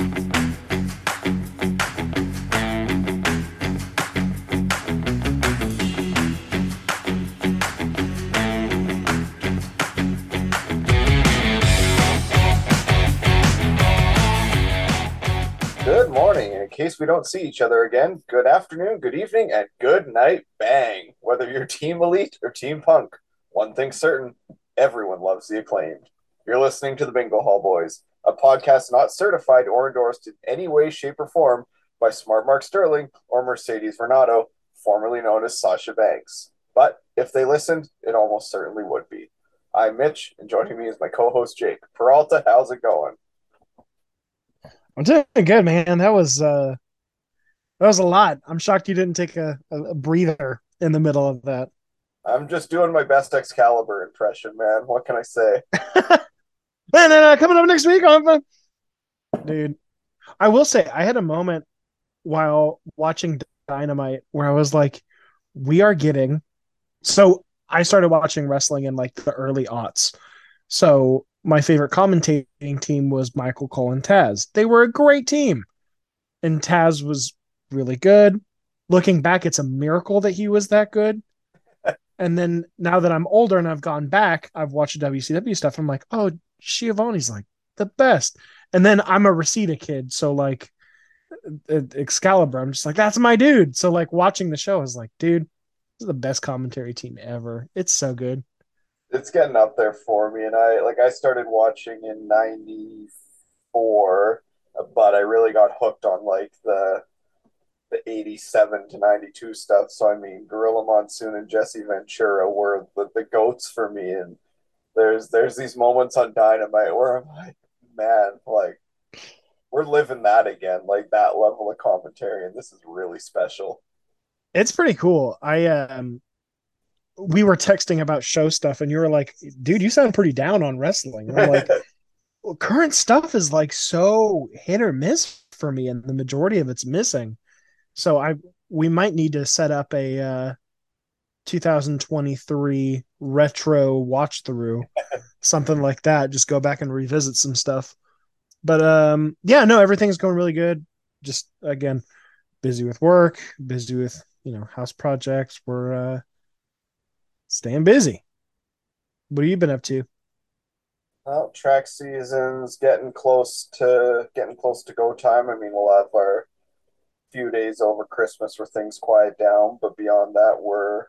Good morning. In case we don't see each other again, good afternoon, good evening, and good night, bang. Whether you're Team Elite or Team Punk, one thing's certain everyone loves the acclaimed. You're listening to the Bingo Hall Boys, a podcast not certified or endorsed in any way, shape, or form by Smart Mark Sterling or Mercedes Varnado, formerly known as Sasha Banks. But if they listened, it almost certainly would be. I'm Mitch, and joining me is my co host Jake. Peralta, how's it going? I'm doing good, man. That was uh that was a lot. I'm shocked you didn't take a, a, a breather in the middle of that. I'm just doing my best Excalibur impression, man. What can I say? and then uh, coming up next week on the dude. I will say I had a moment while watching Dynamite where I was like, we are getting so I started watching wrestling in like the early aughts. So my favorite commentating team was Michael Cole and Taz. They were a great team. And Taz was really good. Looking back, it's a miracle that he was that good. And then now that I'm older and I've gone back, I've watched WCW stuff. I'm like, oh, Schiavone's like the best. And then I'm a Reseda kid. So, like, uh, uh, Excalibur, I'm just like, that's my dude. So, like, watching the show is like, dude, this is the best commentary team ever. It's so good it's getting up there for me and i like i started watching in 94 but i really got hooked on like the the 87 to 92 stuff. So i mean gorilla monsoon and jesse ventura were the, the goats for me. And there's there's these moments on dynamite where i'm like man like we're living that again like that level of commentary. And this is really special. It's pretty cool. I um we were texting about show stuff and you were like, dude, you sound pretty down on wrestling. And I'm like, well, current stuff is like so hit or miss for me, and the majority of it's missing. So I we might need to set up a uh 2023 retro watch through, something like that. Just go back and revisit some stuff. But um yeah, no, everything's going really good. Just again, busy with work, busy with, you know, house projects. We're uh staying busy. What have you been up to? Well, track season's getting close to getting close to go time. I mean, we'll have our few days over Christmas where things quiet down, but beyond that, we're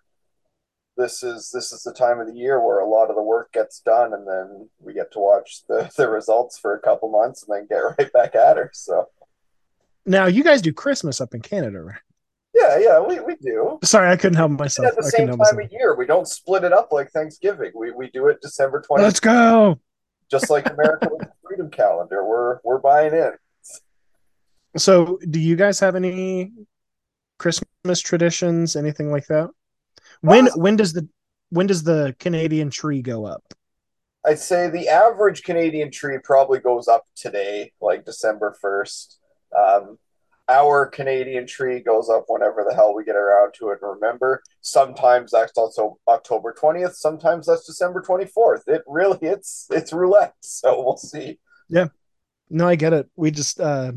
this is this is the time of the year where a lot of the work gets done, and then we get to watch the the results for a couple months, and then get right back at her. So now you guys do Christmas up in Canada, right? Yeah, yeah, we, we do. Sorry, I couldn't help myself. At the same time myself. of year, we don't split it up like Thanksgiving. We we do it December 20th. Let's go. Just like America with the Freedom Calendar, we're we're buying in. So, do you guys have any Christmas traditions, anything like that? When uh, when does the when does the Canadian tree go up? I'd say the average Canadian tree probably goes up today, like December first. Um, our Canadian tree goes up whenever the hell we get around to it. And remember, sometimes that's also October 20th, sometimes that's December 24th. It really it's it's roulette. So we'll see. Yeah. No, I get it. We just uh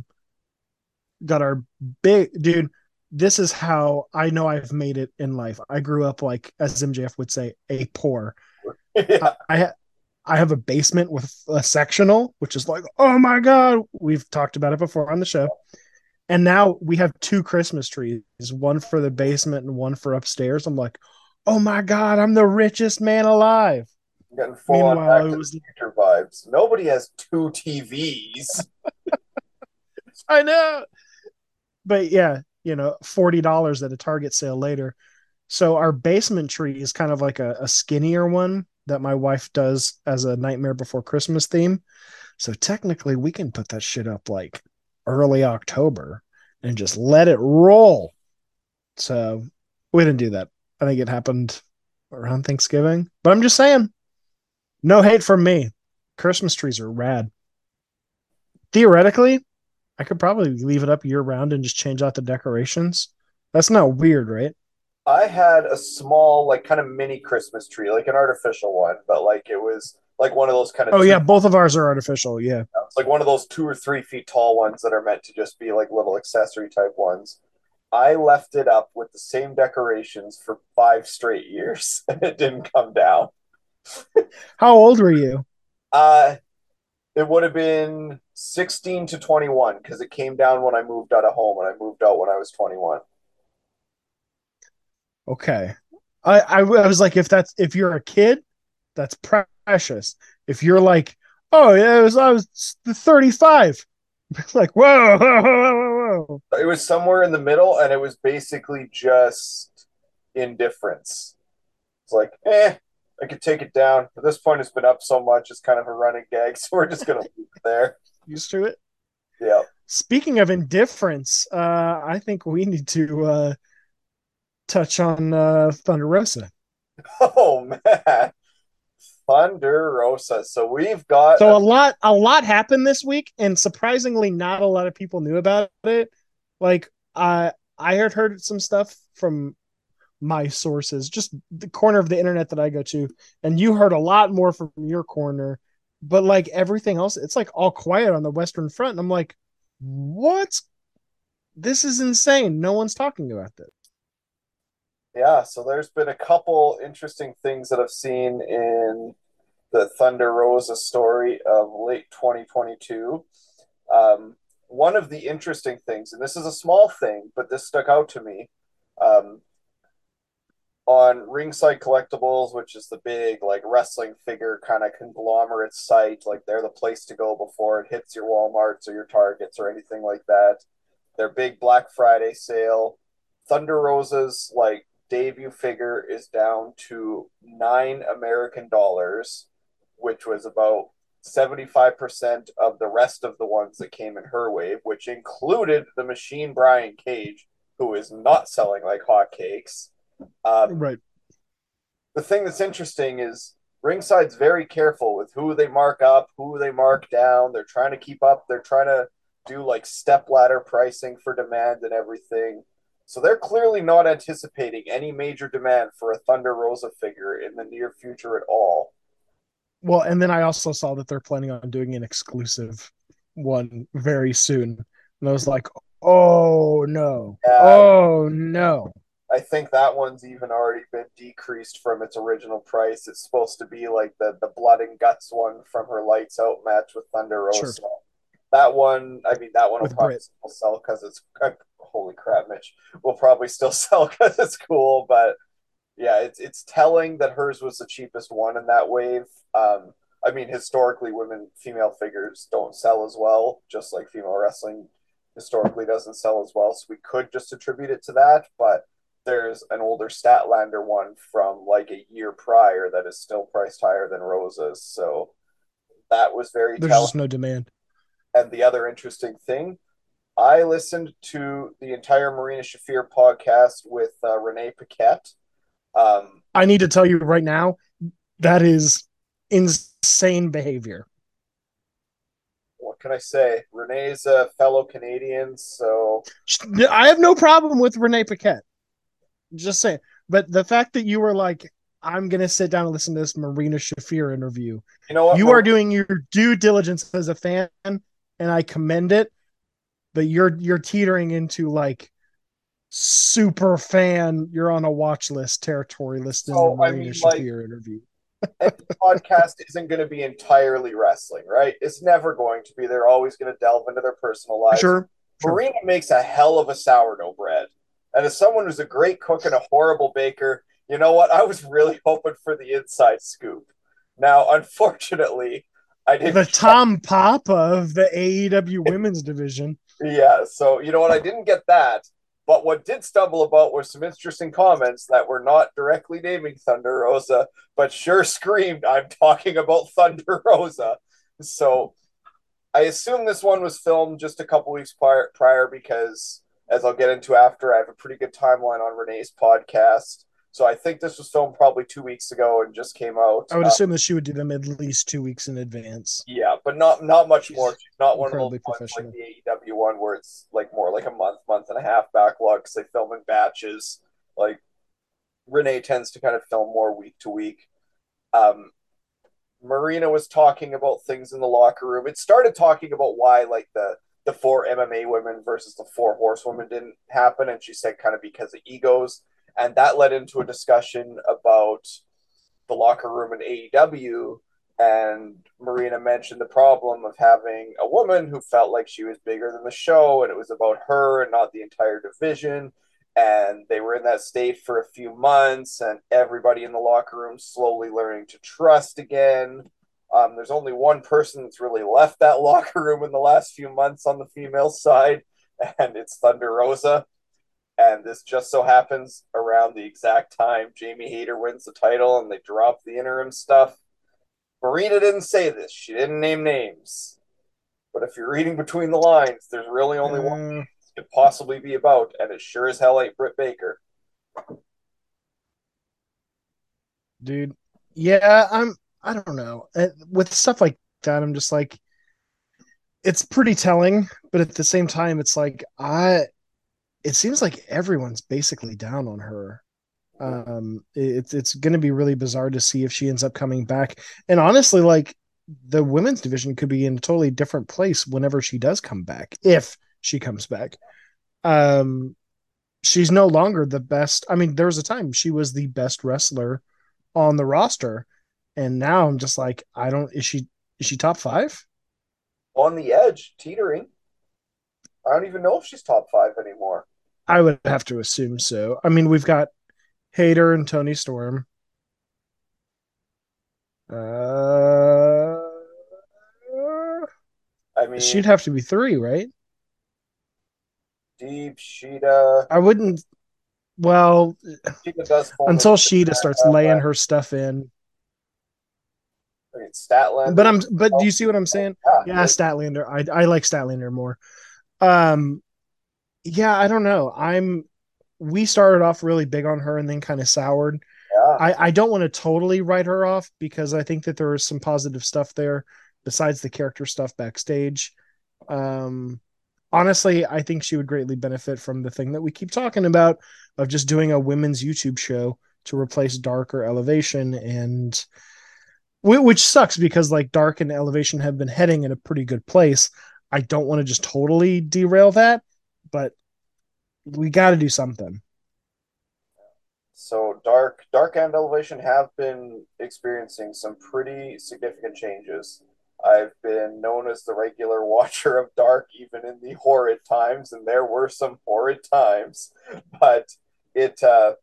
got our big dude. This is how I know I've made it in life. I grew up like as MJF would say, a poor. I, I I have a basement with a sectional, which is like, oh my god, we've talked about it before on the show. And now we have two Christmas trees, one for the basement and one for upstairs. I'm like, oh my god, I'm the richest man alive. I'm getting full Meanwhile, on back was... future vibes. Nobody has two TVs. I know. But yeah, you know, forty dollars at a Target sale later. So our basement tree is kind of like a, a skinnier one that my wife does as a Nightmare Before Christmas theme. So technically, we can put that shit up like early October and just let it roll. So we didn't do that. I think it happened around Thanksgiving. But I'm just saying, no hate from me. Christmas trees are rad. Theoretically, I could probably leave it up year round and just change out the decorations. That's not weird, right? I had a small, like, kind of mini Christmas tree, like an artificial one, but like it was like one of those kind of Oh yeah, both of ours are artificial. Yeah. It's like one of those two or three feet tall ones that are meant to just be like little accessory type ones. I left it up with the same decorations for five straight years and it didn't come down. How old were you? Uh it would have been 16 to 21 because it came down when I moved out of home and I moved out when I was 21. Okay. I, I I was like, if that's if you're a kid, that's precious. If you're like, oh yeah, it was I was 35. It's like, whoa, whoa, whoa, whoa. It was somewhere in the middle and it was basically just indifference. It's like, eh, I could take it down. At this point, it's been up so much, it's kind of a running gag, so we're just gonna leave it there. Used to it. Yeah. Speaking of indifference, uh, I think we need to uh, touch on uh, Thunder Rosa. Oh man. Thunder Rosa. So we've got So a lot, a lot happened this week, and surprisingly, not a lot of people knew about it. Like, uh, I had heard some stuff from my sources, just the corner of the internet that I go to, and you heard a lot more from your corner. But like everything else, it's like all quiet on the Western Front. And I'm like, what's this is insane. No one's talking about this. yeah, so there's been a couple interesting things that I've seen in the Thunder Rosa story of late 2022. Um, one of the interesting things, and this is a small thing, but this stuck out to me. Um, on Ringside Collectibles, which is the big like wrestling figure kind of conglomerate site, like they're the place to go before it hits your Walmarts or your Targets or anything like that. Their big Black Friday sale, Thunder Rosa's like debut figure is down to nine American dollars, which was about 75% of the rest of the ones that came in her wave, which included the machine Brian Cage, who is not selling like hotcakes. Um, Right. the thing that's interesting is Ringside's very careful with who they mark up, who they mark down. They're trying to keep up. They're trying to do like step ladder pricing for demand and everything. So they're clearly not anticipating any major demand for a Thunder Rosa figure in the near future at all. Well, and then I also saw that they're planning on doing an exclusive one very soon. And I was like, oh no. Yeah. Oh no. I think that one's even already been decreased from its original price. It's supposed to be like the the blood and guts one from her lights out match with Thunder Rosa. Sure. That one, I mean, that one will With probably Britt. still sell because it's uh, holy crap, Mitch. Will probably still sell because it's cool, but yeah, it's it's telling that hers was the cheapest one in that wave. Um, I mean, historically, women female figures don't sell as well, just like female wrestling historically doesn't sell as well. So we could just attribute it to that, but there's an older Statlander one from like a year prior that is still priced higher than Rosa's. So that was very There's telling. just no demand. And the other interesting thing, I listened to the entire Marina Shafir podcast with uh, Renee Paquette. Um, I need to tell you right now, that is insane behavior. what can I say? Renee's a fellow Canadian, so I have no problem with Renee Paquette. Just saying. But the fact that you were like, I'm gonna sit down and listen to this Marina Shafir interview. you know what? You are doing your due diligence as a fan, and I commend it. But you're you're teetering into like super fan. You're on a watch list territory listening So, to I Marina mean, like- Shafir interview. podcast isn't going to be entirely wrestling, right? It's never going to be. They're always going to delve into their personal lives. Sure. Sure. Marina makes a hell of a sourdough bread. And as someone who's a great cook and a horrible baker, you know what? I was really hoping for the inside scoop. Now, unfortunately, I didn't. The Tom Papa of the AEW women's division. Yeah, so you know what? I didn't get that. But what did stumble about were some interesting comments that were not directly naming Thunder Rosa, but sure screamed, I'm talking about Thunder Rosa. So I assume this one was filmed just a couple weeks prior, prior because, as I'll get into after, I have a pretty good timeline on Renee's podcast. So I think this was filmed probably two weeks ago and just came out. I would Uh, assume that she would do them at least two weeks in advance. yeah, but not not much She's more. She's not one of those ones like the AEW one where it's like more like a month, month and a half backlog because they film in batches. Like Renee tends to kind of film more week to week. Um, Marina was talking about things in the locker room. It started talking about why like the the four MMA women versus the four horsewomen didn't happen, and she said kind of because of egos, and that led into a discussion about the locker room in AEW. And Marina mentioned the problem of having a woman who felt like she was bigger than the show, and it was about her and not the entire division. And they were in that state for a few months. And everybody in the locker room slowly learning to trust again um, there's only one person that's really left that locker room in the last few months on the female side and it's thunder rosa and this just so happens around the exact time jamie hayter wins the title and they drop the interim stuff marina didn't say this she didn't name names but if you're reading between the lines there's really only uh... one could possibly be about, and it sure as hell ain't Britt Baker. Dude, yeah, I'm. I don't know. Uh, with stuff like that, I'm just like, it's pretty telling, but at the same time, it's like I. It seems like everyone's basically down on her. Um, it's it's going to be really bizarre to see if she ends up coming back. And honestly, like the women's division could be in a totally different place whenever she does come back, if she comes back. Um, she's no longer the best. I mean, there was a time she was the best wrestler on the roster, and now I'm just like, I don't. Is she is she top five? On the edge, teetering. I don't even know if she's top five anymore. I would have to assume so. I mean, we've got Hayter and Toni Storm. Uh, I mean, she'd have to be three, right? Deep Shida. I wouldn't. Well, until Shida starts laying her stuff in. Statlander. But I'm. But do you see what I'm saying? Yeah, yeah Statlander. I I like Statlander more. Um, yeah, I don't know. I'm. We started off really big on her and then kind of soured. Yeah. I I don't want to totally write her off because I think that there is some positive stuff there besides the character stuff backstage. Um, honestly, I think she would greatly benefit from the thing that we keep talking about of just doing a women's YouTube show to replace Dark or Elevation and which sucks because like Dark and Elevation have been heading in a pretty good place. I don't want to just totally derail that, but we got to do something. So Dark, Dark and Elevation have been experiencing some pretty significant changes. I've been known as the regular watcher of Dark, even in the horrid times, and there were some horrid times. But it, uh,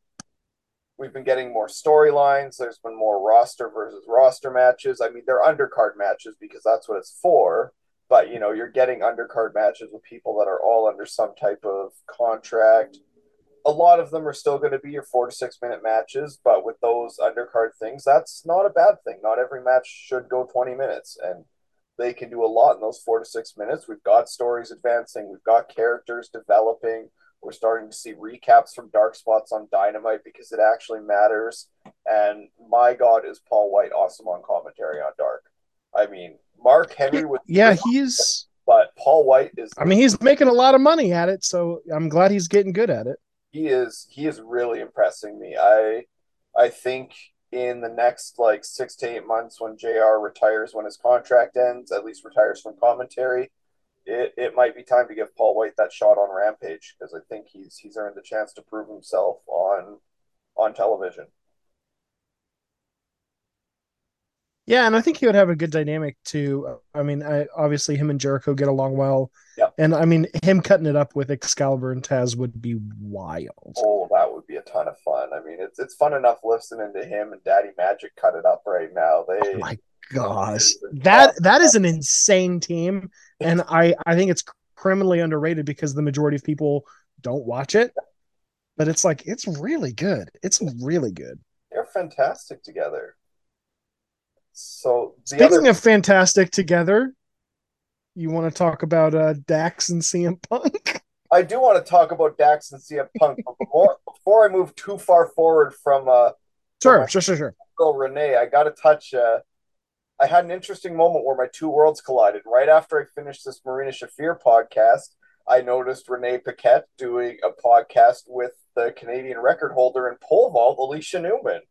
we've been getting more storylines. There's been more roster versus roster matches. I mean, they're undercard matches because that's what it's for. But you know, you're getting undercard matches with people that are all under some type of contract a lot of them are still going to be your four to six minute matches, but with those undercard things, that's not a bad thing. Not every match should go 20 minutes, and they can do a lot in those four to six minutes. We've got stories advancing, we've got characters developing. We're starting to see recaps from dark spots on Dynamite because it actually matters. And my God, is Paul White awesome on commentary on Dark? I mean, Mark Henry was yeah, he's but Paul White is. I mean, he's making a lot of money at it, so I'm glad he's getting good at it he is he is really impressing me. I I think in the next like six to eight months when JR retires when his contract ends, at least retires from commentary, it, it might be time to give Paul White that shot on Rampage because I think he's he's earned the chance to prove himself on on television. Yeah, and I think he would have a good dynamic too. Uh, I mean, I, obviously him and Jericho get along well. Yeah. And I mean, him cutting it up with Excalibur and Taz would be wild. Oh, that would be a ton of fun. I mean, it's it's fun enough listening to him and Daddy Magic cut it up right now. They oh my gosh, that that is an insane team, and I I think it's criminally underrated because the majority of people don't watch it. But it's like it's really good. It's really good. They're fantastic together. So speaking other... of fantastic together, you want to talk about uh, Dax and CM Punk? I do want to talk about Dax and CM Punk, but before before I move too far forward from uh, sure, sure, sure, sure. Girl Renee, I got to touch. Uh, I had an interesting moment where my two worlds collided. Right after I finished this Marina Shafir podcast, I noticed Renee Paquette doing a podcast with the Canadian record holder in pole vault, Alysha Newman.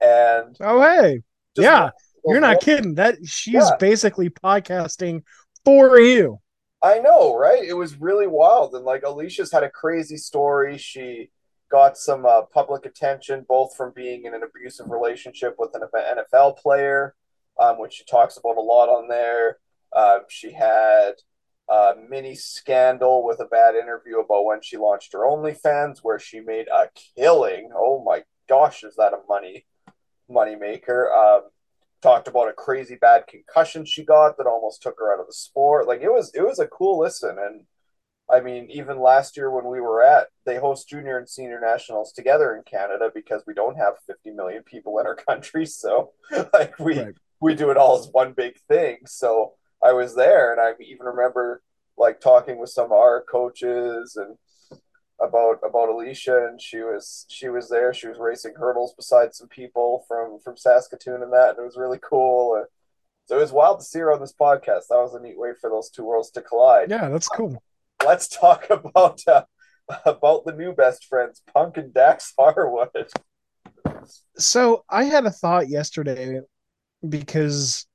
And oh hey, yeah, You're not kidding. That she's yeah. basically podcasting for you. I know, right? It was really wild. And like Alysha's had a crazy story. She got some uh, public attention, both from being in an abusive relationship with an NFL player, um, which she talks about a lot on there. Uh, she had a mini scandal with a bad interview about when she launched her OnlyFans, where she made a killing. Oh my gosh, is that a money money maker? Um, talked about a crazy bad concussion she got that almost took her out of the sport. Like it was it was a cool listen and I mean, even last year when we were at, they host junior and senior nationals together in Canada because we don't have 50 million people in our country. So, like, we right. We do it all as one big thing. So, I was there, and I even remember like talking with some of our coaches and about about Alysha, and she was she was there. She was racing hurdles beside some people from from Saskatoon and that, and it was really cool. And so it was wild to see her on this podcast. That was a neat way for those two worlds to collide. Yeah, that's cool let's talk about uh, about the new best friends, Punk and Dax Harwood. So I had a thought yesterday because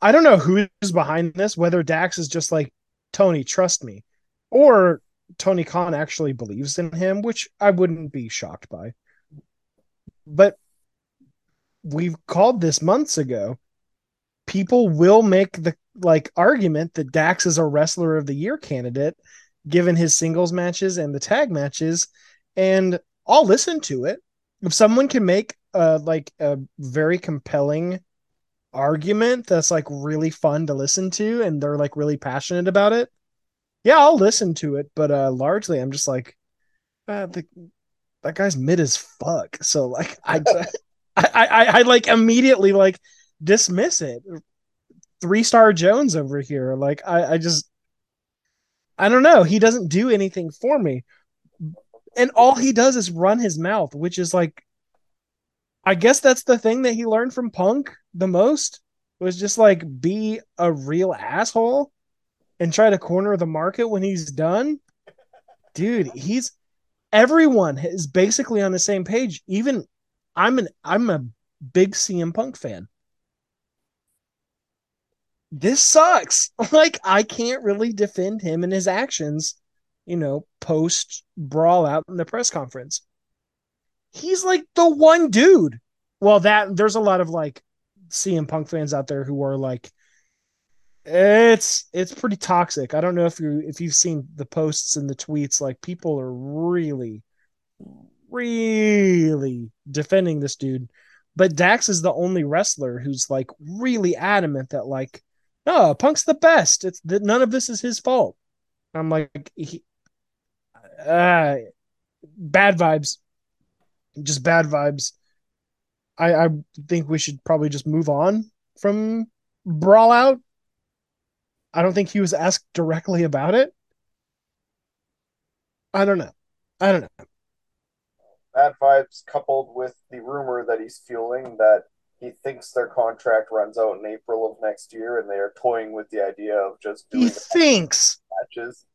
I don't know who's behind this, whether Dax is just like Tony, trust me, or Tony Khan actually believes in him, which I wouldn't be shocked by. But we've called this months ago. People will make the like argument that Dax is a wrestler of the year candidate given his singles matches and the tag matches and I'll listen to it. If someone can make a like a very compelling argument that's like really fun to listen to and they're like really passionate about it, yeah, I'll listen to it, but uh largely I'm just like uh, the that guy's mid as fuck. So like I I, I I like immediately like dismiss it three star Jones over here. Like I, I just I don't know. He doesn't do anything for me. And all he does is run his mouth, which is like I guess that's the thing that he learned from Punk the most was just like be a real asshole and try to corner the market when he's done. Dude, he's everyone is basically on the same page. Even I'm an I'm a big CM Punk fan this sucks. Like I can't really defend him and his actions, you know, post brawl out in the press conference. He's like the one dude. Well, that there's a lot of like CM Punk fans out there who are like it's it's pretty toxic. I don't know if you if you've seen the posts and the tweets like people are really really defending this dude. But Dax is the only wrestler who's like really adamant that like no, Punk's the best. It's that none of this is his fault. I'm like, he, uh, bad vibes, just bad vibes. I I think we should probably just move on from Brawl Out. I don't think he was asked directly about it. I don't know. I don't know. Bad vibes coupled with the rumor that he's fueling that he thinks their contract runs out in April of next year, and they are toying with the idea of just doing. He thinks matches.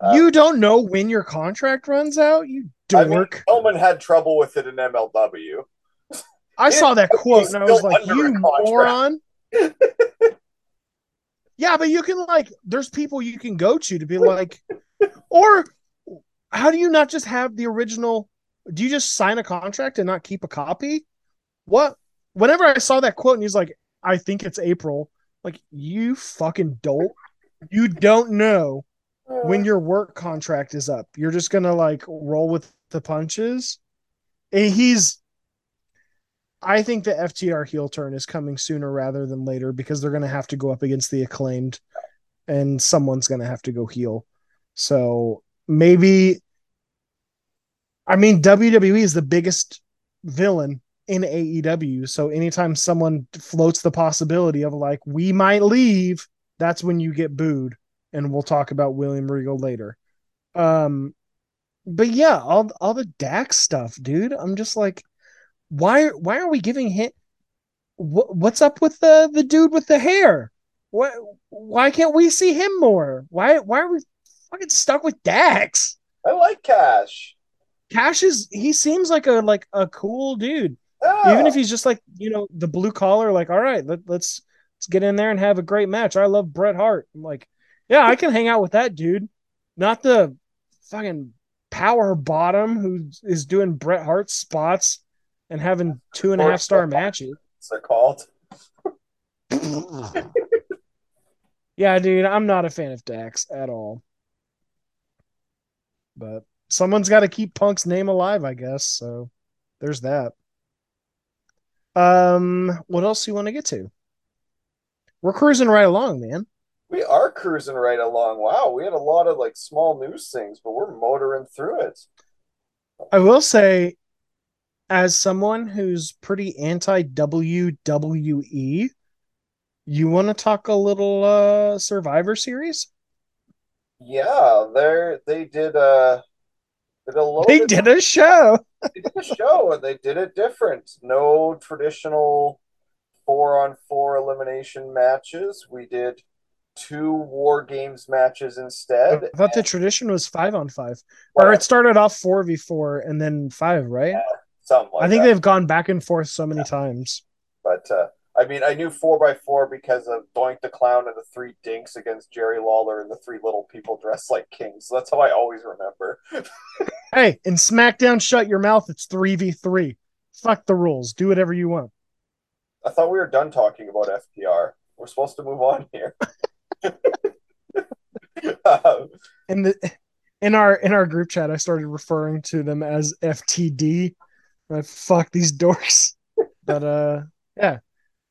Um, you don't know when your contract runs out, you dork. I mean, had trouble with it in MLW. I saw that quote and I was like, "You moron." yeah, but you can like, there's people you can go to to be like, or how do you not just have the original? Do you just sign a contract and not keep a copy? What whenever I saw that quote and he's like, I think it's April, like, you fucking dolt. You don't know when your work contract is up. You're just gonna like roll with the punches. And he's I think the FTR heel turn is coming sooner rather than later because they're gonna have to go up against the acclaimed and someone's gonna have to go heel. So maybe I mean WWE is the biggest villain in AEW. So anytime someone floats the possibility of like we might leave, that's when you get booed. And we'll talk about William Regal later. Um but yeah, all all the Dax stuff, dude. I'm just like, why why are we giving him what, what's up with the the dude with the hair? What why can't we see him more? Why why are we fucking stuck with Dax? I like Cash. Cash is he seems like a like a cool dude Ah, Even if he's just like, you know, the blue collar, like, all right, let, let's let's get in there and have a great match. I love Bret Hart. I'm like, yeah, I can hang out with that dude. Not the fucking power bottom who is doing Bret Hart spots and having two and a half star matches. they're called. yeah, dude, I'm not a fan of Dax at all. But someone's got to keep Punk's name alive, I guess. So there's that. Um, what else do you want to get to? We're cruising right along, man. We are cruising right along. Wow, we had a lot of like small news things, but we're motoring through it. I will say, as someone who's pretty anti WWE, you want to talk a little uh Survivor Series? Yeah, they're they did uh did a They did a show. they did a show and they did it different. No traditional four on four elimination matches. We did two war games matches instead. I thought the tradition was five on five, or it started off four v four and then five, right? Something like I think that. they've gone back and forth so many times. But uh, I mean, I knew four by four because of Doink the Clown and the three dinks against Jerry Lawler and the three little people dressed like kings. So that's how I always remember. Hey, in SmackDown, shut your mouth. It's three v three. Fuck the rules. Do whatever you want. I thought we were done talking about FTR. We're supposed to move on here. Um, In the in our in our group chat, I started referring to them as FTD. Like, fuck these dorks. But uh, yeah,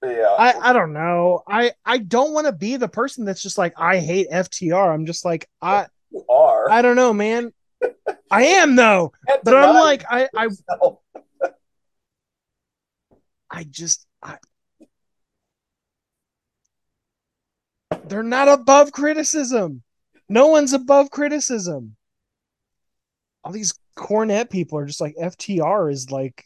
Yeah. I I don't know. I I don't want to be the person that's just like I hate FTR. I'm just like I you are. I don't know, man. I am though, Can't but I'm like I I. I just I They're not above criticism. No one's above criticism. All these Cornette people are just like FTR is like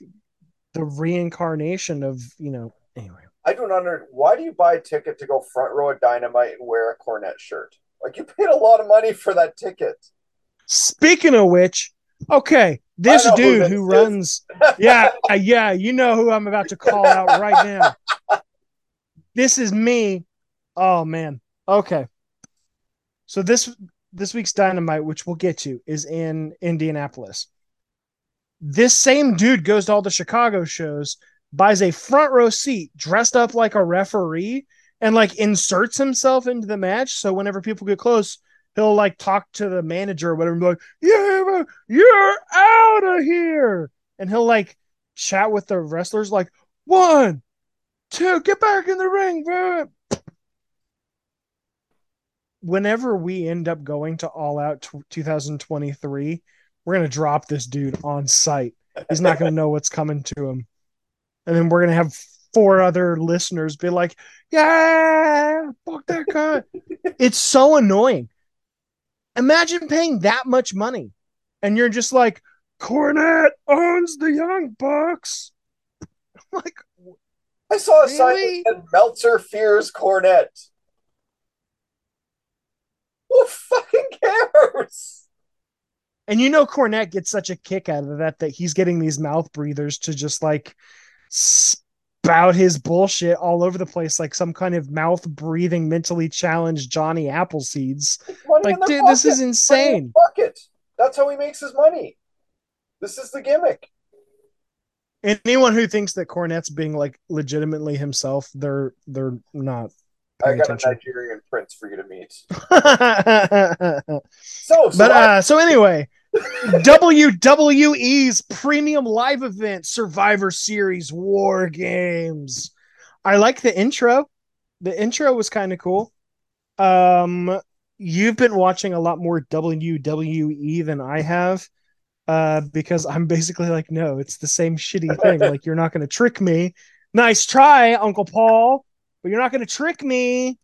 the reincarnation of, you know, anyway. I don't under. Why do you buy a ticket to go front row at Dynamite and wear a Cornette shirt? Like you paid a lot of money for that ticket. Speaking of which, okay, this dude who who runs yeah, uh, yeah, you know who I'm about to call out right now. This is me. Oh man. Okay. So this this week's Dynamite, which we'll get to, is in Indianapolis. This same dude goes to all the Chicago shows, buys a front row seat, dressed up like a referee, and like inserts himself into the match. So whenever people get close, he'll like talk to the manager or whatever and be like, Yeah, you're out of here. And he'll like chat with the wrestlers, like, one, two, get back in the ring. Bro." Whenever we end up going to All Out t- 2023, we're going to drop this dude on site. He's not going to know what's coming to him. And then we're going to have four other listeners be like, yeah, fuck that guy. it's so annoying. Imagine paying that much money and you're just like, Cornette owns the Young Bucks. like, I saw a sign that said Meltzer fears Cornette. Who fucking cares? and you know, Cornette gets such a kick out of that that he's getting these mouth breathers to just like spout his bullshit all over the place, like some kind of mouth breathing, mentally challenged Johnny Appleseeds. Like, dude, this is insane. their pocket. That's how he makes his money. This is the gimmick. Anyone who thinks that Cornette's being like legitimately himself, they're they're not. I got a. Nigerian prince for you to meet. but So, so I- uh, so anyway, WWE's premium live event Survivor Series War Games. I like the intro. The intro was kind of cool. Um, you've been watching a lot more WWE than I have. Uh, because I'm basically like, no, it's the same shitty thing. like, you're not going to trick me. Nice try, Uncle Paul, but you're not going to trick me.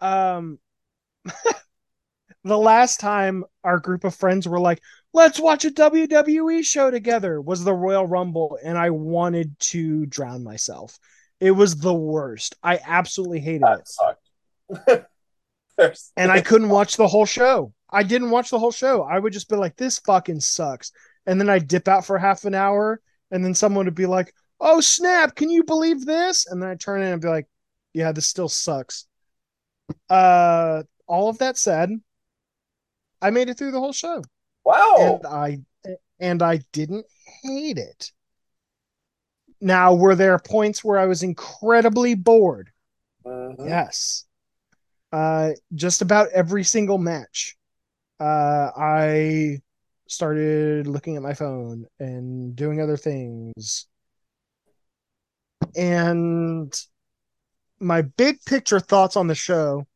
Um, the last time our group of friends were like, let's watch a WWE show together was the Royal Rumble, and I wanted to drown myself. It was the worst. I absolutely hated that it. sucked. And I couldn't watch the whole show. I didn't watch the whole show. I would just be like, this fucking sucks. And then I'd dip out for half an hour and then someone would be like, "Oh snap! Can you believe this?" And then I turn in and be like, "Yeah, this still sucks." Uh, all of that said, I made it through the whole show. Wow. And I and I didn't hate it. Now, were there points where I was incredibly bored? Mhm. Yes. Uh, just about every single match. Uh, I started looking at my phone and doing other things. And my big picture thoughts on the show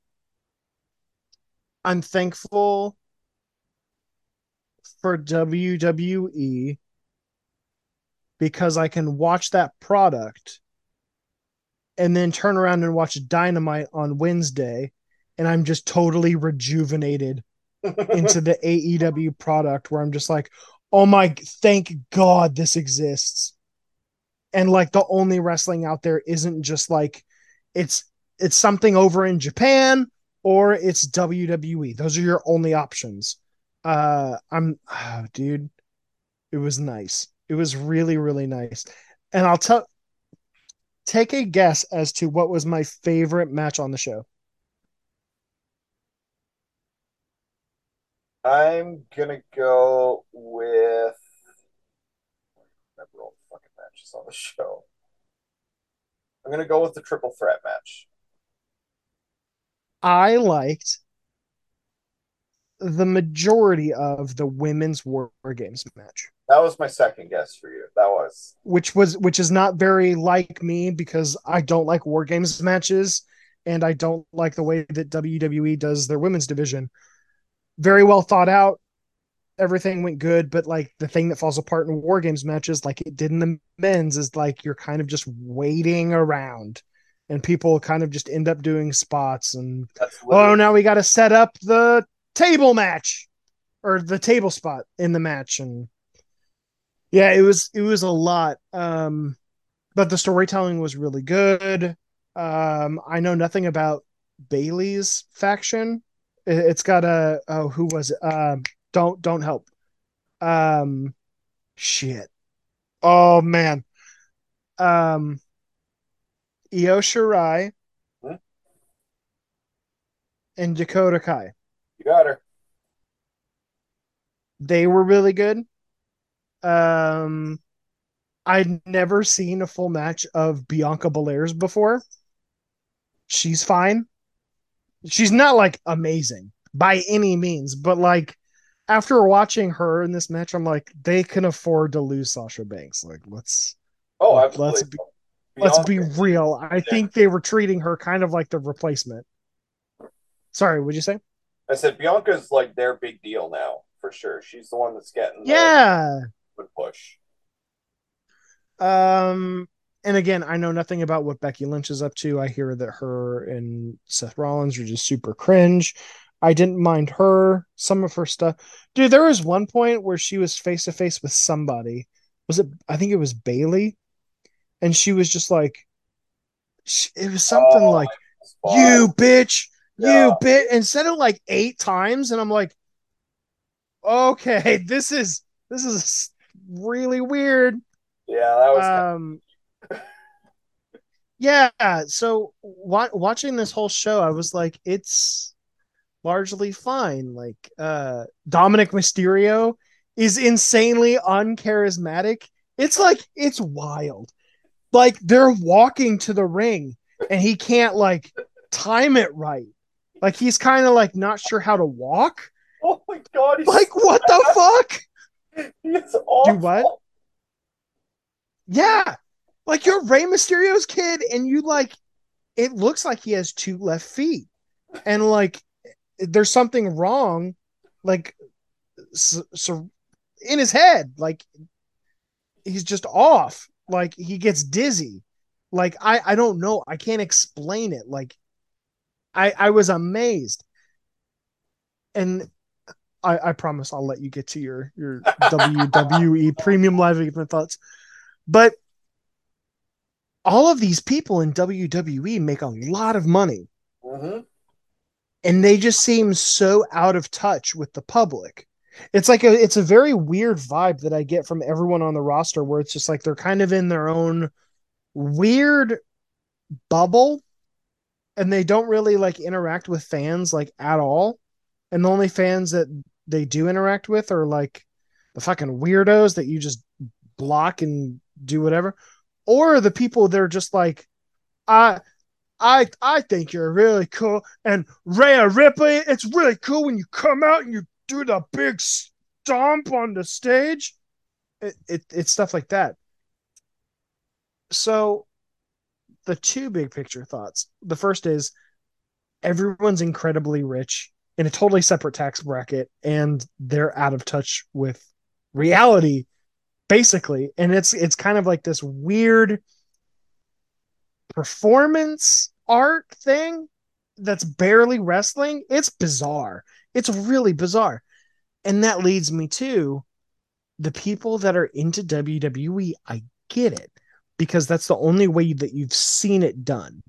I'm thankful for WWE because I can watch that product and then turn around and watch Dynamite on Wednesday and I'm just totally rejuvenated into the AEW product where I'm just like, oh my, thank God this exists. And like the only wrestling out there isn't just like it's it's something over in Japan or it's WWE. Those are your only options. Uh I'm oh, dude, it was nice. It was really, really nice. And I'll tell take a guess as to what was my favorite match on the show. I'm gonna go with remember all the fucking matches on the show. I'm gonna go with the triple threat match. I liked the majority of the women's war games match That was my second guess for you. That was which was which is not very like me because i don't like war games matches and i don't like the way that wwe does their women's division very well thought out everything went good but like the thing that falls apart in war games matches like it did in the men's is like you're kind of just waiting around and people kind of just end up doing spots and oh now we got to set up the table match or the table spot in the match. And yeah it was it was a lot um but the storytelling was really good. Um i know nothing about bayley's faction. It- it's got a oh who was it? Um don't don't help um shit oh man um io shirai and dakota kai you got her. they were really good. Um, I'd never seen a full match of Bianca Belair's before. She's fine. She's not like amazing by any means, but like after watching her in this match, I'm like, they can afford to lose Sasha Banks. Like, let's Oh, Let's absolutely. be- let's be real. I think they were treating her kind of like the replacement. Sorry, would you say? I said Bianca's like their big deal now for sure. She's the one that's getting Yeah. good push. Um, and again, I know nothing about what Becky Lynch is up to. I hear that her and Seth Rollins are just super cringe. I didn't mind her, some of her stuff. Dude, there was one point where she was face to face with somebody. Was it, I think it was Bayley? And she was just like, it was something Oh, like, you bitch, Yeah. you bitch, and said it like eight times. And I'm like, okay, this is, this is really weird Yeah, that was kind um yeah so wa- watching this whole show i was like it's largely fine like uh dominic mysterio is insanely uncharismatic it's like it's wild like they're walking to the ring and he can't like time it right like he's kind of like not sure how to walk oh my god, he's like what the fuck He's awful. Do what? Yeah. Like you're Rey Mysterio's kid, and you like it looks like he has two left feet. And like there's something wrong, like so, so in his head. Like he's just off. Like he gets dizzy. Like I I don't know. I can't explain it. Like I I was amazed. And I, I promise I'll let you get to your your WWE premium live event thoughts. But all of these people in WWE make a lot of money Mhm. And they just seem so out of touch with the public. It's like a it's a very weird vibe that I get from everyone on the roster where it's just like they're kind of in their own weird bubble and they don't really like interact with fans like at all. And the only fans that they do interact with are like the fucking weirdos that you just block and do whatever. Or the people that are just like, I I I think you're really cool. And Rhea Ripley, it's really cool when you come out and you do the big stomp on the stage. It, it it's stuff like that. So the two big picture thoughts. The first is everyone's incredibly rich in a totally separate tax bracket and they're out of touch with reality basically and it's it's kind of like this weird performance art thing that's barely wrestling it's bizarre. It's really bizarre. And that leads me to the people that are into WWE I get it because that's the only way that you've seen it done.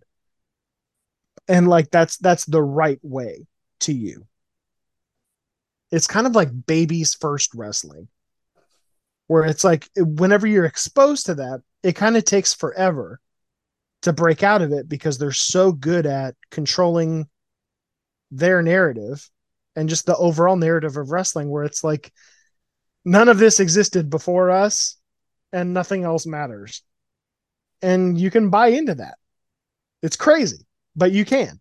And like that's that's the right way to you. It's kind of like baby's first wrestling where it's like whenever you're exposed to that it kind of takes forever to break out of it because they're so good at controlling their narrative and just the overall narrative of wrestling where it's like none of this existed before us and nothing else matters and you can buy into that. It's crazy, but you can.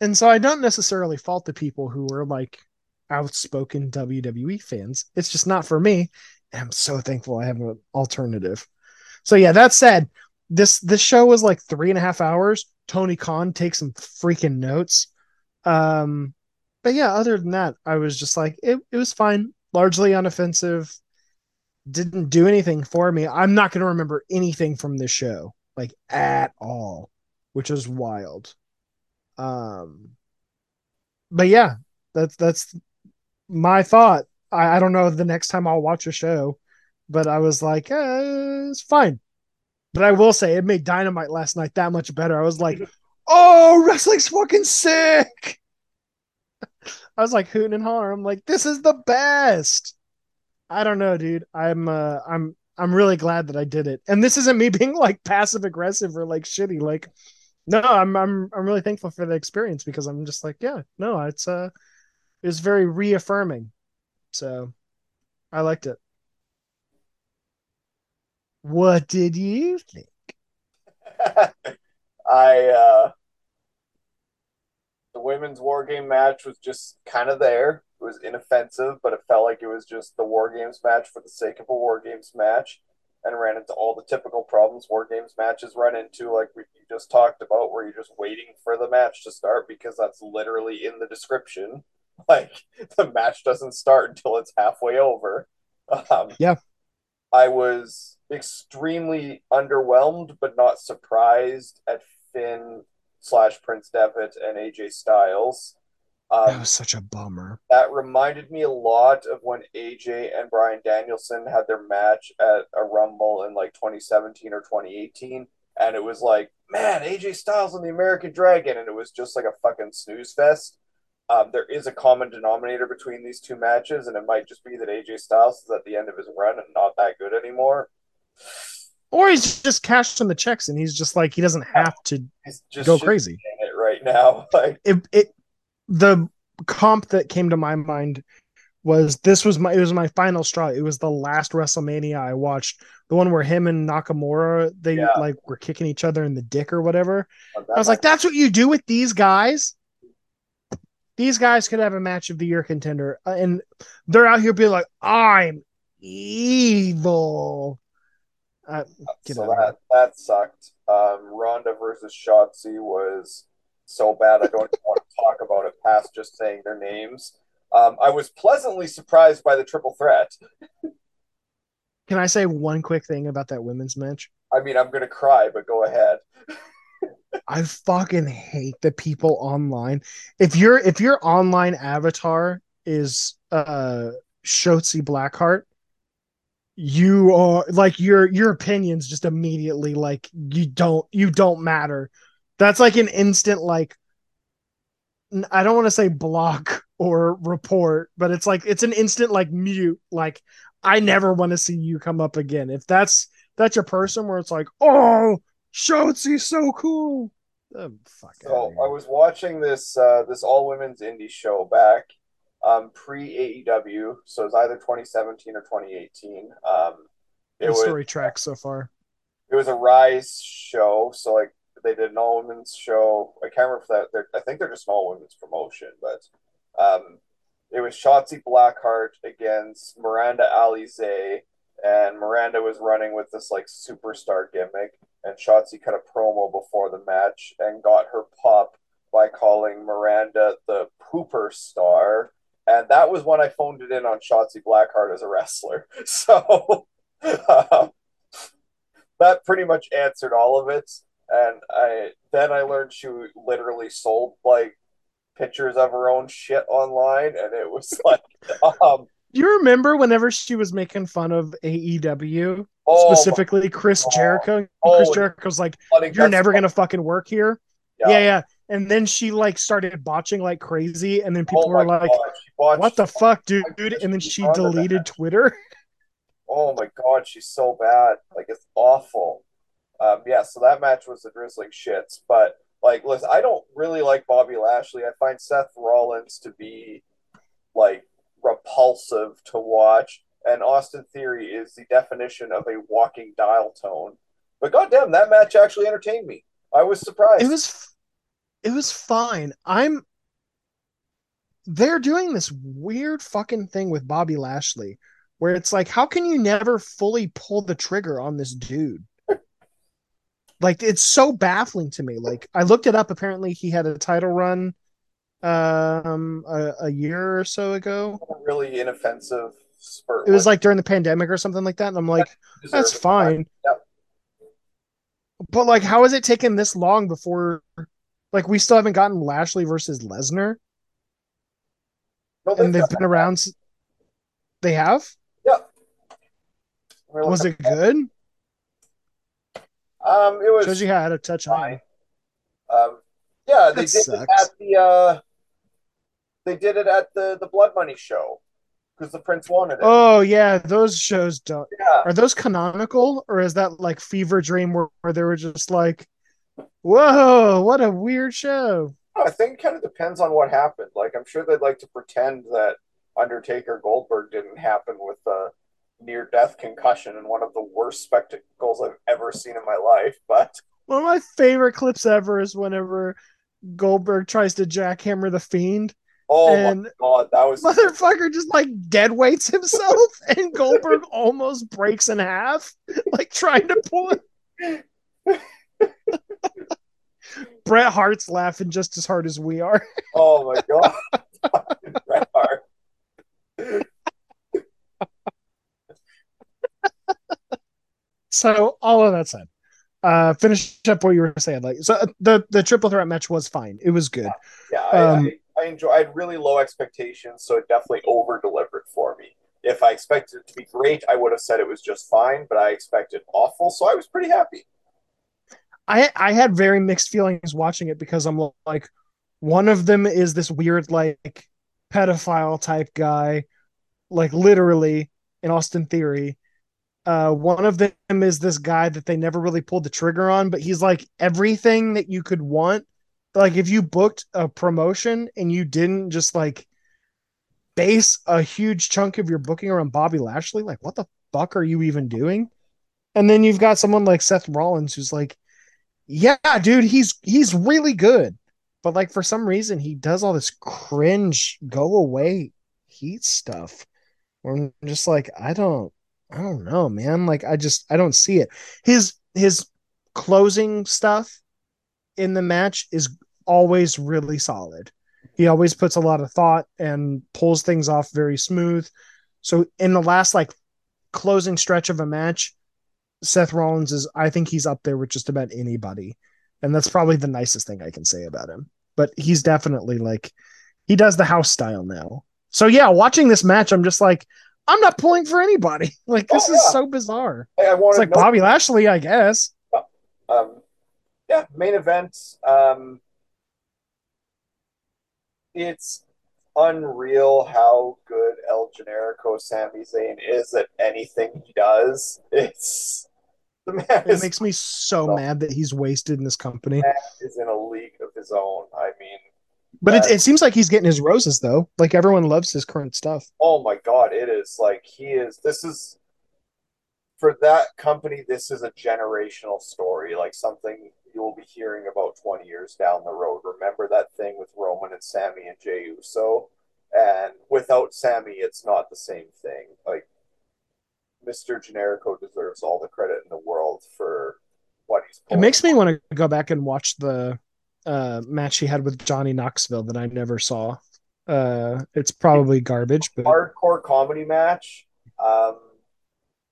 And so I don't necessarily fault the people who are like outspoken WWE fans. It's just not for me. And I'm so thankful I have an alternative. So yeah, that said, this this show was like three and a half hours. Tony Khan takes some freaking notes. Um, but yeah, other than that, I was just like, it, it was fine, largely unoffensive didn't do anything for me. I'm not to remember anything from this show, like at all, which is wild. Um, but yeah, that's that's my thought. I, I don't know the next time I'll watch a show, but I was like, eh, it's fine. But I will say it made Dynamite last night that much better. I was like, oh, wrestling's fucking sick. I was like hooting and hollering. I'm like, this is the best. I don't know, dude. I'm uh I'm I'm really glad that I did it. And this isn't me being like passive aggressive or like shitty. Like, no, I'm I'm I'm really thankful for the experience because I'm just like, yeah, no, it's uh it's very reaffirming. So I liked it. What did you think? I uh the women's war game match was just kind of there. It was inoffensive, but it felt like it was just the War Games match for the sake of a War Games match and ran into all the typical problems War Games matches run into, like we just talked about, where you're just waiting for the match to start because that's literally in the description. Like the match doesn't start until it's halfway over. Um, yeah. I was extremely underwhelmed, but not surprised at Finn slash Prince Devitt and AJ Styles. Um, that was such a bummer. That reminded me a lot of when AJ and Bryan Danielson had their match at a Rumble in like 2017 or 2018. And it was like, man, AJ Styles and the American Dragon. And it was just like a fucking snooze fest. Um, there is a common denominator between these two matches, and it might just be that AJ Styles is at the end of his run and not that good anymore. Or he's just cashing the checks and he's just like, he doesn't have to go crazy. Right now. Like, it, it, the comp that came to my mind was this was my it was my final straw. It was the last WrestleMania I watched, the one where him and Nakamura they yeah. like were kicking each other in the dick or whatever. Oh, I was like, that's what you do with these guys. These guys could have a match of the year contender, uh, and they're out here being like, "I'm evil." Uh, so that that sucked. Um, Ronda versus Shotzi was so bad I don't want to talk about it past just saying their names. Um, I was pleasantly surprised by the triple threat. Can I say one quick thing about that women's match? I mean, I'm gonna cry, but go ahead. I fucking hate the people online. If your if your online avatar is uh Shotzi Blackheart, you are like your your opinions just immediately like you don't you don't matter that's like an instant like I don't want to say block or report, but it's like it's an instant like mute. Like I never want to see you come up again. If that's that's your person where it's like, oh, Shotzi's so cool. Oh, fuck so I was watching this uh, this all women's indie show back um, pre AEW, so it's either 2017 or 2018. Um, it the story was, track so far. It was a Rise show, so like they did an all women's show. I can't remember if that. They're, I think they're just an all women's promotion, but um, it was Shotzi Blackheart against Miranda Alizé, and Miranda was running with this like superstar gimmick, and Shotzi cut a promo before the match and got her pop by calling Miranda the pooper star. And that was when I phoned it in on Shotzi Blackheart as a wrestler. So um, that pretty much answered all of it. And I then I learned she literally sold like pictures of her own shit online, and it was like, um, do you remember whenever she was making fun of AEW, oh, specifically Chris Jericho? Oh, Chris Jericho's like, "You're never gonna fucking work here." Yeah. yeah, yeah. And then she like started botching like crazy, and then people oh were like, "What the fuck, dude?" And then she deleted Twitter. Oh my god, she's so bad. Like it's awful. Um, yeah, so that match was the drizzling shits, but like, listen, I don't really like Bobby Lashley. I find Seth Rollins to be like repulsive to watch, and Austin Theory is the definition of a walking dial tone. But goddamn, that match actually entertained me. I was surprised. It was, it was fine. I'm. They're doing this weird fucking thing with Bobby Lashley, where it's like, how can you never fully pull the trigger on this dude? like it's so baffling to me. Like I looked it up. Apparently, he had a title run um a, a year or so ago. really inoffensive spurt. It was like during the pandemic or something like that, and I'm like, that's fine. Yep. But like, how has it taken this long before? Like, we still haven't gotten Lashley versus Lesnar. No, and they've been around. They have. Yeah. Was it good? Um, it was shows you how to touch on. Um, yeah, they that did sucks. it at the uh, they did it at the the Blood Money show because the Prince wanted it. Oh yeah, those shows don't. Yeah. Are those canonical or is that like Fever Dream where, where they were just like, whoa, what a weird show? I think it kind of depends on what happened. Like I'm sure they'd like to pretend that Undertaker Goldberg didn't happen with the near death concussion and one of the worst spectacles I've ever seen in my life. But one of my favorite clips ever is whenever Goldberg tries to jackhammer the fiend. Oh and my god, that was motherfucker just like dead weights himself, and Goldberg almost breaks in half, like trying to pull it. Bret Hart's laughing just as hard as we are. Oh my god, Bret Hart. so all of that said, uh, finish up what you were saying. Like, so uh, the the triple threat match was fine. It was good. Yeah, yeah um, I, I, I enjoy. I had really low expectations, so it definitely over delivered for me. If I expected it to be great, I would have said it was just fine. But I expected awful, so I was pretty happy. I I had very mixed feelings watching it because I'm like, one of them is this weird like pedophile type guy, like literally in Austin Theory, uh, one of them is this guy that they never really pulled the trigger on, but he's like everything that you could want. Like if you booked a promotion and you didn't just like base a huge chunk of your booking around Bobby Lashley, like what the fuck are you even doing? And then you've got someone like Seth Rollins who's like, yeah, dude, he's he's really good. But like for some reason he does all this cringe go away heat stuff. I'm just like, I don't I don't know, man. Like I just I don't see it. His his closing stuff in the match is always really solid. He always puts a lot of thought and pulls things off very smooth. So in the last like closing stretch of a match, Seth Rollins is I think he's up there with just about anybody. And that's probably the nicest thing I can say about him. But he's definitely like he does the house style now. So yeah, watching this match, I'm just like, I'm not pulling for anybody. Like this oh, yeah. is so bizarre. Hey, it's like Bobby Lashley, I guess. Um, yeah, main event. Um, it's unreal how good El Generico Sami Zayn is at anything he does. It's the man It makes me so No. mad that he's wasted in this company. is in a league of his own. I mean, But it, it seems like he's getting his roses though. Like everyone loves his current stuff. oh my god, it is like he is. This is for that company. This is a generational story, like something you will be hearing about twenty years down the road. Remember that thing with Roman and Sami and Jey Uso, and without Sami, it's not the same thing. Like Mr. Generico deserves all the credit in the world for what he's. It makes me want to go back and watch the uh, match he had with Johnny Knoxville that I never saw. Uh, it's probably garbage, but hardcore comedy match. Um,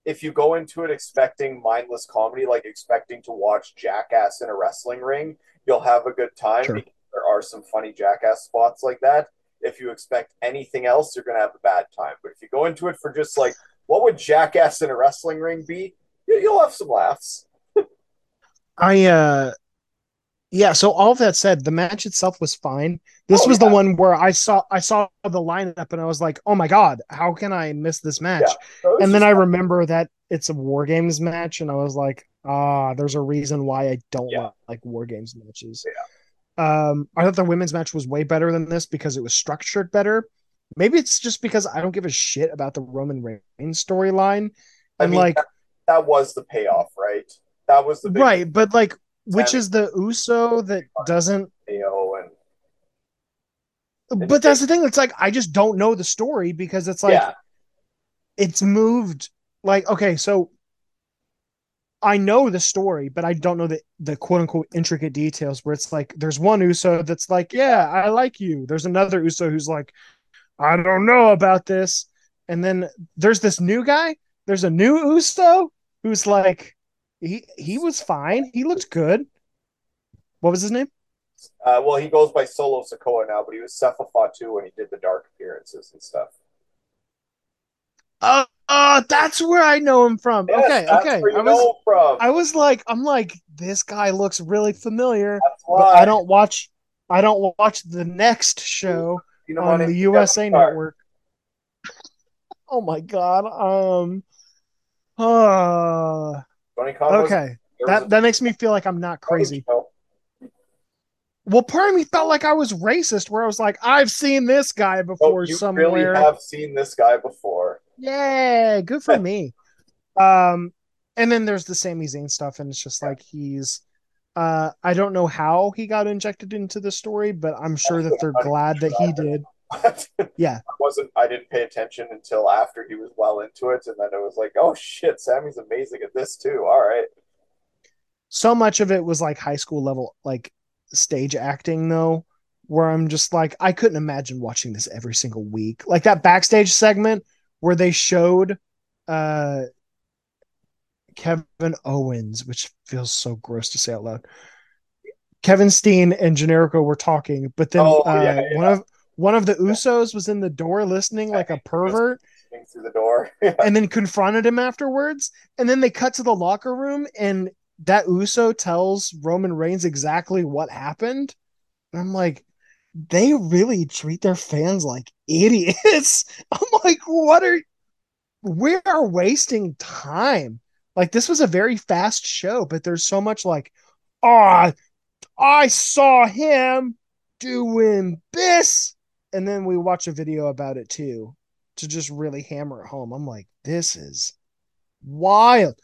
if you go into it expecting mindless comedy, like expecting to watch Jackass in a wrestling ring, you'll have a good time. Sure. There are some funny Jackass spots like that. If you expect anything else, you're going to have a bad time. But if you go into it for just like, what would Jackass in a wrestling ring be? You- You'll have some laughs. I uh yeah, so all of that said, the match itself was fine. This Oh, was yeah. the one where I saw I saw the lineup and I was like, "Oh my god, how can I miss this match?" Yeah. And then I remember that it's a War Games match and I was like, "Ah, there's a reason why I don't Yeah. like War Games matches." Yeah. Um I thought the women's match was way better than this because it was structured better. Maybe it's just because I don't give a shit about the Roman Reigns storyline. I And mean, like that, that was the payoff, right? That was the big right, but like which is the Uso that doesn't KO and but that's the thing. It's like I just don't know the story because it's like yeah, it's moved. Like okay, so I know the story, but I don't know the the quote unquote intricate details. Where it's like there's one Uso that's like, yeah, I like you. There's another Uso who's like, I don't know about this. And then there's this new guy. There's a new Uso who's like, he he was fine. He looked good. What was his name? Uh, well, he goes by Solo Sikoa now, but he was Sefa Fatu when he did the dark appearances and stuff. Oh, uh, that's where I know him from. Yes, okay, okay. I was from. I was like, I'm like, this guy looks really familiar, I don't watch. I don't watch the next show You know on the USA Network. oh my god. Um. Uh, okay, that that makes me feel like I'm not crazy. Well, part of me felt like I was racist, where I was like, I've seen this guy Oh, before you somewhere. really have seen this guy before. Yeah, good for me. Um, and then there's the Sami Zayn stuff, and it's just like he's uh I don't know how he got injected into the story, but I'm sure that they're glad that he did. Yeah. I wasn't. I didn't pay attention until after he was well into it, and then it was like, oh shit, Sami's amazing at this too. All right. So much of it was like high school level like stage acting though, where I'm just like I couldn't imagine watching this every single week. Like that backstage segment where they showed uh Kevin Owens, which feels so gross to say out loud. Kevin Steen and Generico were talking, but then Oh, uh, yeah, yeah. one of one of the Usos was in the door listening like a pervert, through the door. and then confronted him afterwards. And then they cut to the locker room, and that Uso tells Roman Reigns exactly what happened. And I'm like, they really treat their fans like idiots. I'm like, what are we are wasting time. Like this was a very fast show, but there's so much like, oh, I saw him doing this. And then we watch a video about it too to just really hammer it home. I'm like, this is wild.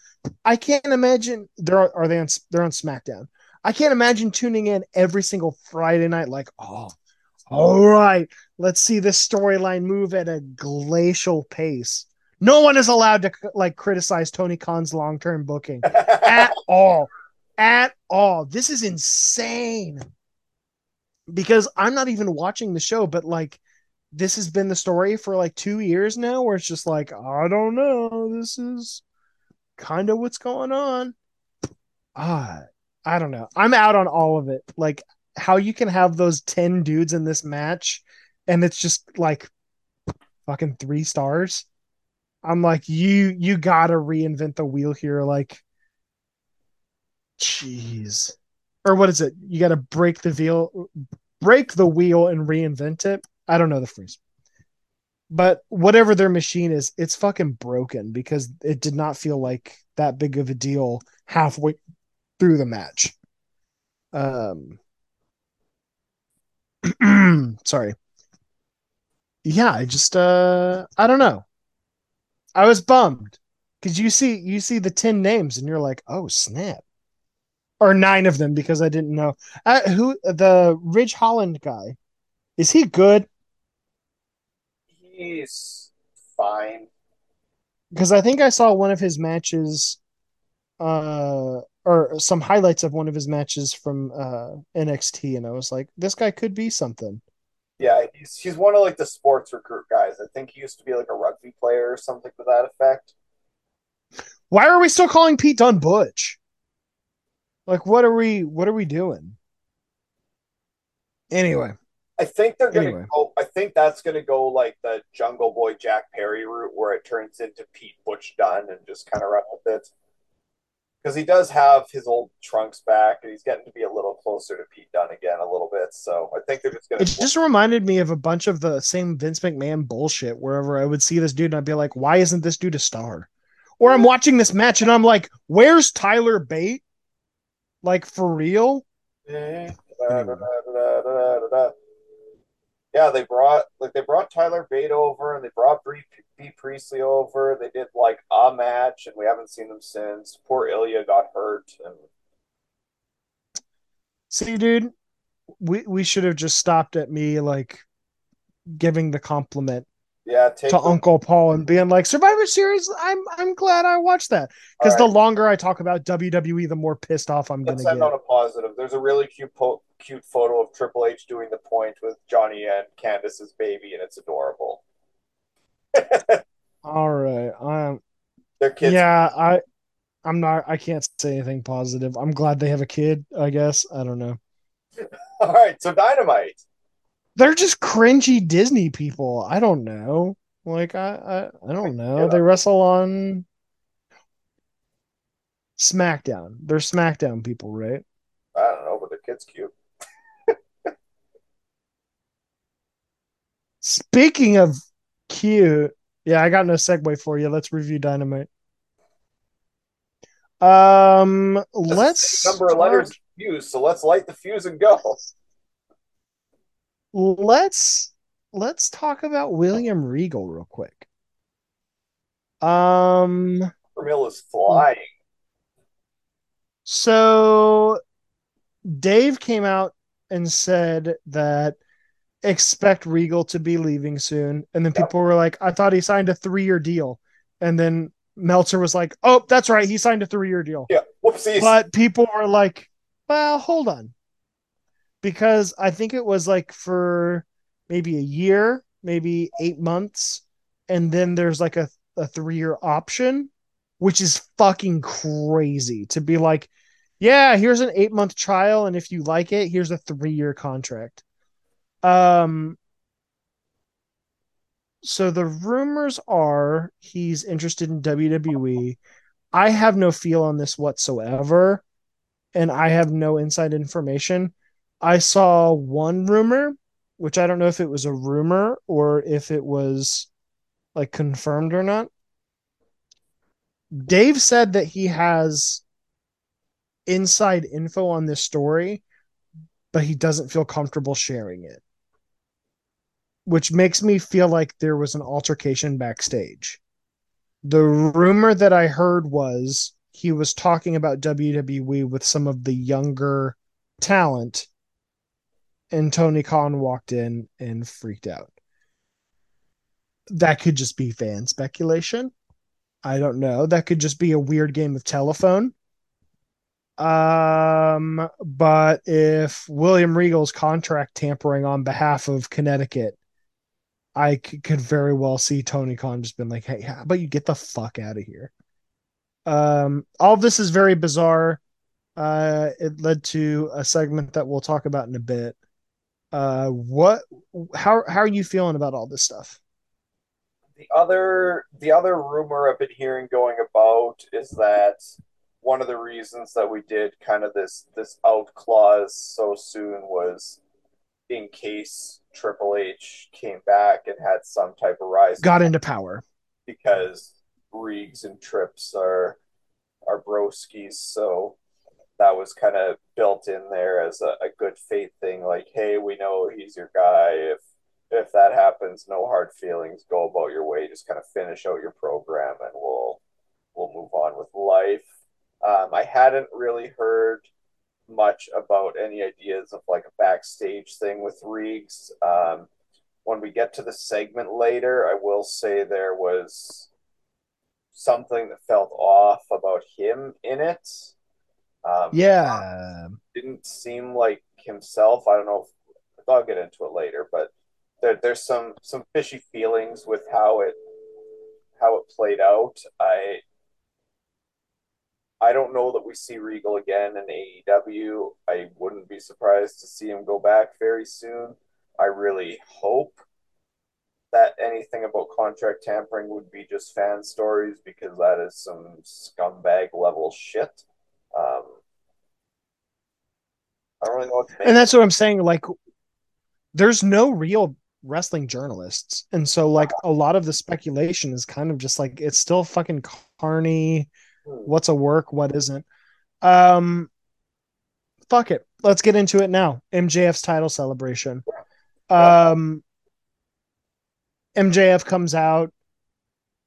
I can't imagine they're are they on they're on SmackDown. I can't imagine tuning in every single Friday night like, oh, all right, let's see this storyline move at a glacial pace. No one is allowed to like criticize Tony Khan's long-term booking at all. At all. This is insane. Because I'm not even watching the show, but like this has been the story for like two years now, where it's just like, I don't know. This is kind of what's going on. Ah, I don't know. I'm out on all of it. Like how you can have those 10 dudes in this match and it's just like fucking three stars. I'm like, you you gotta reinvent the wheel here. Like, jeez. Or what is it? You gotta break the wheel break the wheel and reinvent it. I don't know the phrase. But whatever their machine is, it's fucking broken because it did not feel like that big of a deal halfway through the match. Um sorry. Yeah, I just uh I don't know. I was bummed because you see you see the 10 names and you're like, "Oh, snap." Or 9 of them because I didn't know. Uh, who the Ridge Holland guy. Is he good? He's fine. Because I think I saw one of his matches uh or some highlights of one of his matches from uh NXT and I was like, this guy could be something. He's one of like the sports recruit guys. I think he used to be like a rugby player or something to that effect. Why are we still calling Pete Dunne Butch? Like what are we what are we doing? Anyway. I think they're gonna anyway. go I think that's gonna go like the Jungle Boy Jack Perry route where it turns into Pete Butch Dunne and just kind of run with it because he does have his old trunks back, and he's getting to be a little closer to Pete Dunne again a little bit. So I think they're just going to. It just reminded me of a bunch of the same Vince McMahon bullshit. Wherever I would see this dude, and I'd be like, "Why isn't this dude a star?" Or I'm watching this match, and I'm like, "Where's Tyler Bate?" Like for real. Yeah yeah, they brought like they brought Tyler Bate over and they brought Bea, Bea Priestley over. They did like a match, and we haven't seen them since. Poor Ilja got hurt. And... See, dude, we we should have just stopped at me like giving the compliment yeah, to them. Uncle Paul and being like Survivor Series. I'm I'm glad I watched that because right. the longer I talk about WWE, the more pissed off I'm gonna end get. on a positive. There's a really cute po- cute photo of Triple H doing the point with Johnny and Candice's baby, and it's adorable. All right, I'm. Their kids. Yeah, I. I'm not. I can't say anything positive. I'm glad they have a kid. I guess I don't know. All right, so Dynamite they're just cringy Disney people. I don't know. Like I I, I don't know. They wrestle on SmackDown. They're SmackDown people, right? I don't know, but the kid's cute. Speaking of cute, yeah, I got no segue for you. Let's review Dynamite. Um, let's number of letters fuse. So let's light the fuse and go let's let's talk about William Regal real quick. Um, Mill is flying. So, Dave came out and said that expect Regal to be leaving soon, and then people were like, "I thought he signed a three-year deal," and then Meltzer was like, "Oh, that's right, he signed a three-year deal." Yeah, whoopsies. But people were like, "Well, hold on. Because I think it was like for maybe a year, maybe eight months, and then there's like a, a three year option, which is fucking crazy to be like, yeah, here's an eight month trial, and if you like it, here's a three year contract. Um, so the rumors are he's interested in WWE. I have no feel on this whatsoever, and I have no inside information. I saw one rumor, which I don't know if it was a rumor or if it was like confirmed or not. Dave said that he has inside info on this story, but he doesn't feel comfortable sharing it. Which makes me feel like there was an altercation backstage. The rumor that I heard was he was talking about WWE with some of the younger talent and Tony Khan walked in and freaked out. That could just be fan speculation. I don't know. That could just be a weird game of telephone. Um, but if William Regal's contract tampering on behalf of Connecticut, I could very well see Tony Khan just been like, "Hey, how about you get the fuck out of here?" Um, all this is very bizarre. Uh, it led to a segment that we'll talk about in a bit. Uh, what? How how are you feeling about all this stuff? The other the other rumor I've been hearing going about is that one of the reasons that we did kind of this this out clause so soon was in case Triple H came back and had some type of rise. Got into power because Reeks and Trips are are broskies, so that was kind of built in there as a, a good faith thing. Like, hey, we know he's your guy. If if that happens, no hard feelings. Go about your way. Just kind of finish out your program, and we'll we'll move on with life. Um, I hadn't really heard much about any ideas of like a backstage thing with Reeks. Um, when we get to the segment later, I will say there was something that felt off about him in it. Um, yeah, didn't seem like himself. I don't know. If, I'll get into it later, but there, there's some some fishy feelings with how it how it played out. I I don't know that we see Regal again in AEW. I wouldn't be surprised to see him go back very soon. I really hope that anything about contract tampering would be just fan stories because that is some scumbag level shit. Um, I don't really know And that's what I'm saying. Like, there's no real wrestling journalists, and so like a lot of the speculation is kind of just like it's still fucking carny. Hmm. What's a work? What isn't? Um, fuck it. Let's get into it now. MJF's title celebration. Um, MJF comes out,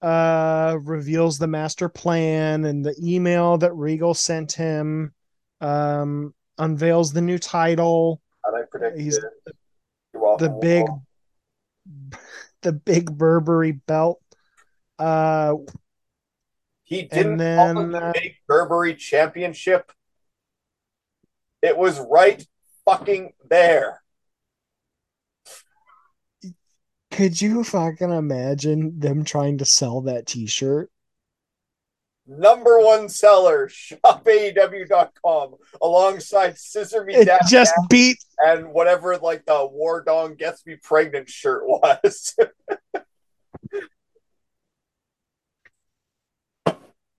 uh, reveals the master plan and the email that Regal sent him. Um, unveils the new title. And I predict He's the big, the big Burberry belt. Uh, he didn't then, call the big Burberry championship. It was right fucking there. Could you fucking imagine them trying to sell that t-shirt? number one seller, shopaew.com, alongside Scissor Me it Just beat and whatever like the War Dong Gets Me Pregnant shirt was.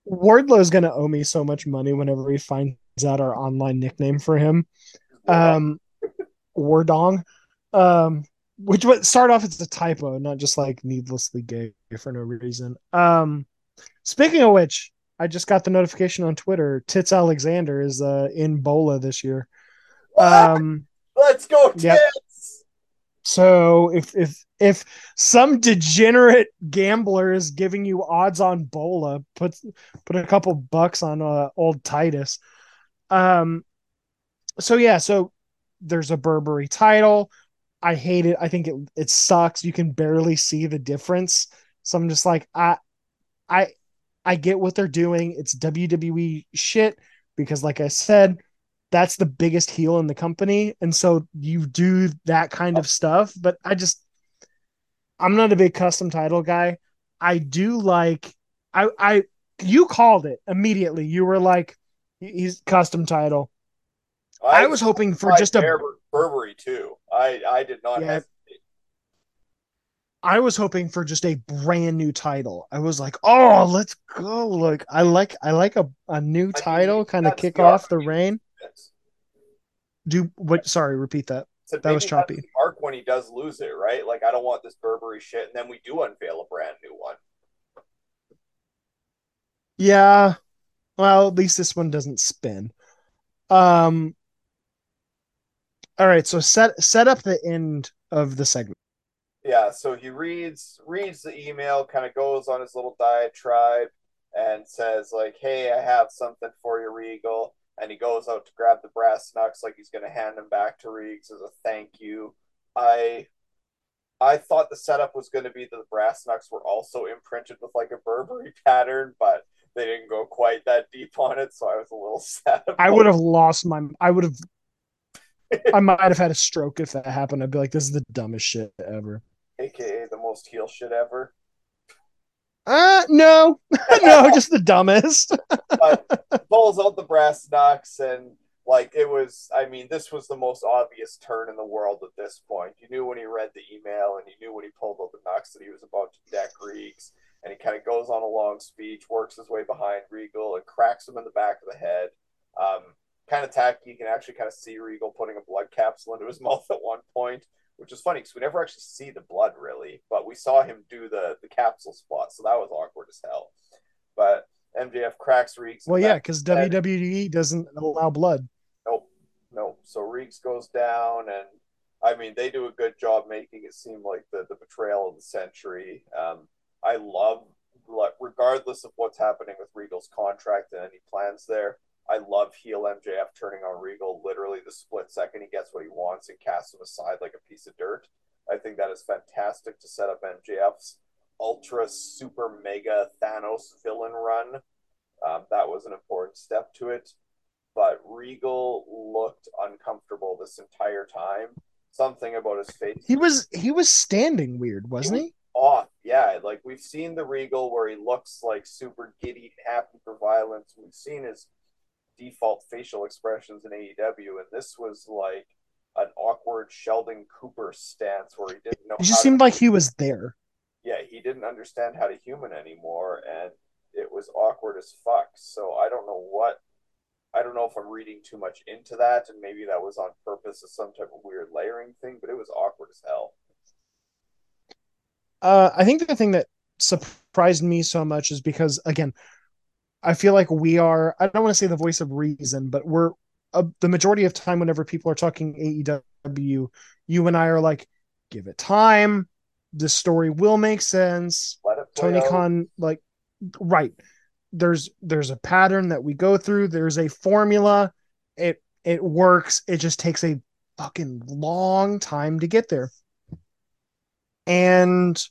Wardlow's gonna owe me so much money whenever he finds out our online nickname for him. Um War Dong. Um which would start off as a typo, not just like needlessly gay for no reason. Um speaking of which, I just got the notification on Twitter. Tits Alexander is uh, in Bola this year. Um, Let's go Tits. Yep. So if if if some degenerate gambler is giving you odds on Bola, put put a couple bucks on uh, old Titus. Um. So yeah, so there's a Burberry title. I hate it. I think it it sucks. You can barely see the difference. So I'm just like I I I get what they're doing. It's WWE shit because, like I said, that's the biggest heel in the company. And so you do that kind of stuff. But I just, I'm not a big custom title guy. I do like, I, I, you called it immediately. You were like, he's custom title. I, I was hoping for just a Burberry too. I, I did not yeah, have I was hoping for just a brand new title. I was like, oh, let's go. Like I like I like a, a new title, kind of kick off the reign. Do what sorry, repeat that. So that was choppy. When he does lose it, right? Like I don't want this Burberry shit, and then we do unveil a brand new one. Yeah. Well, at least this one doesn't spin. Um all right, so set set up the end of the segment yeah, so he reads reads the email, kind of goes on his little diatribe, and says like, "Hey, I have something for you, Regal." And he goes out to grab the brass knucks, like he's going to hand them back to Reeks as a thank you. I I thought the setup was going to be that the brass knucks were also imprinted with like a Burberry pattern, but they didn't go quite that deep on it, so I was a little sad. I would have lost my. I would have. I might have had a stroke if that happened. I'd be like, "This is the dumbest shit ever." aka the most heel shit ever? Uh no, no, just the dumbest. but pulls out the brass knucks and like it was. I mean, this was the most obvious turn in the world at this point. You knew when he read the email and you knew when he pulled out the knucks that he was about to deck Reeks. And he kind of goes on a long speech, works his way behind Regal, and cracks him in the back of the head. Um, kind of tacky. You can actually kind of see Regal putting a blood capsule into his mouth at one point, which is funny because we never actually see the blood really, but we saw him do the the capsule spot, so that was awkward as hell. But MJF cracks Reeks. Well, yeah, because WWE doesn't allow blood. Nope. So Reeks goes down, and I mean they do a good job making it seem like the the betrayal of the century. Um, I love, regardless of what's happening with Regal's contract and any plans there, I love heel MJF turning on Regal literally the split second he gets what he wants and casts him aside like a piece of dirt. I think that is fantastic to set up MJF's ultra super mega Thanos villain run. Um, that was an important step to it. But Regal looked uncomfortable this entire time. Something about his face. He was he was standing weird, wasn't he? Was he? Off, yeah. Like we've seen the Regal where he looks like super giddy, happy for violence. We've seen his default facial expressions in AEW, and this was like an awkward Sheldon Cooper stance where he didn't know. It just seemed to... like he was there. Yeah, he didn't understand how to human anymore, and it was awkward as fuck. So I don't know what. I don't know if I'm reading too much into that, and maybe that was on purpose as some type of weird layering thing, but it was awkward as hell. Uh, I think the thing that surprised me so much is because, again, I feel like we are, I don't want to say the voice of reason, but we're uh, the majority of time whenever people are talking AEW, you and I are like, give it time. The story will make sense. Tony out. Khan, like, right. There's there's a pattern that we go through. There's a formula. It it works. It just takes a fucking long time to get there. And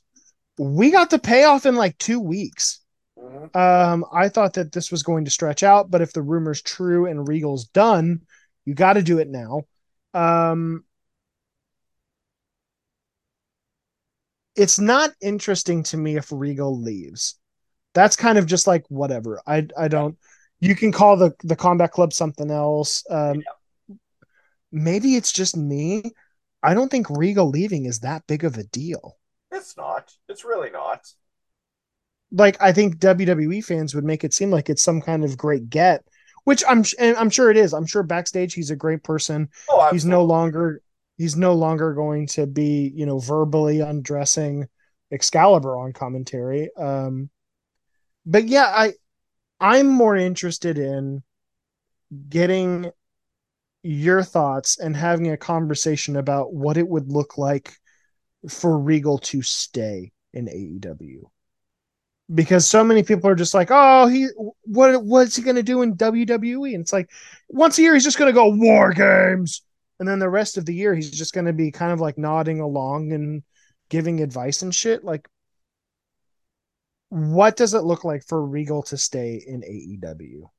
we got the payoff in like two weeks. Mm-hmm. Um, I thought that this was going to stretch out, but if the rumor's true and Regal's done, you got to do it now. Um, it's not interesting to me if Regal leaves. That's kind of just like whatever. I I don't. You can call the the Combat Club something else. Um, yeah. Maybe it's just me. I don't think Regal leaving is that big of a deal. It's not. It's really not like I think WWE fans would make it seem like it's some kind of great get, which I'm I'm sure it is. I'm sure backstage he's a great person. Oh, he's no longer he's no longer going to be you know verbally undressing Excalibur on commentary. Um, but yeah, I I'm more interested in getting your thoughts and having a conversation about what it would look like for Regal to stay in AEW because so many people are just like, oh, he what what's he gonna do in WWE? And it's like once a year he's just gonna go war games, and then the rest of the year he's just gonna be kind of like nodding along and giving advice and shit. Like, what does it look like for Regal to stay in AEW?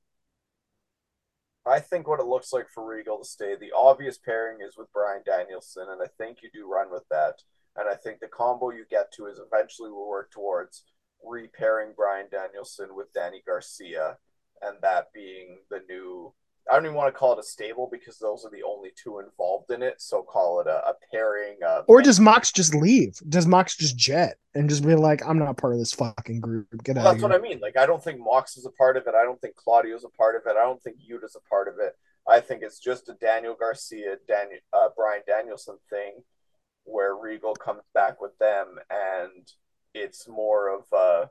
I think what it looks like for Regal to stay, the obvious pairing is with Bryan Danielson, and I think you do run with that. And I think the combo you get to is eventually will work towards repairing Bryan Danielson with Danny Garcia, and that being the new. I don't even want to call it a stable because those are the only two involved in it. So call it a, a pairing. or does Mox just leave? Does Mox just jet and just be like, "I'm not part of this fucking group. Get well, out." That's what I mean. Like, I don't think Mox is a part of it. I don't think Claudio's a part of it. I don't think Yuta's a part of it. I think it's just a Daniel Garcia, Daniel uh, Bryan Danielson thing, where Regal comes back with them and it's more of a,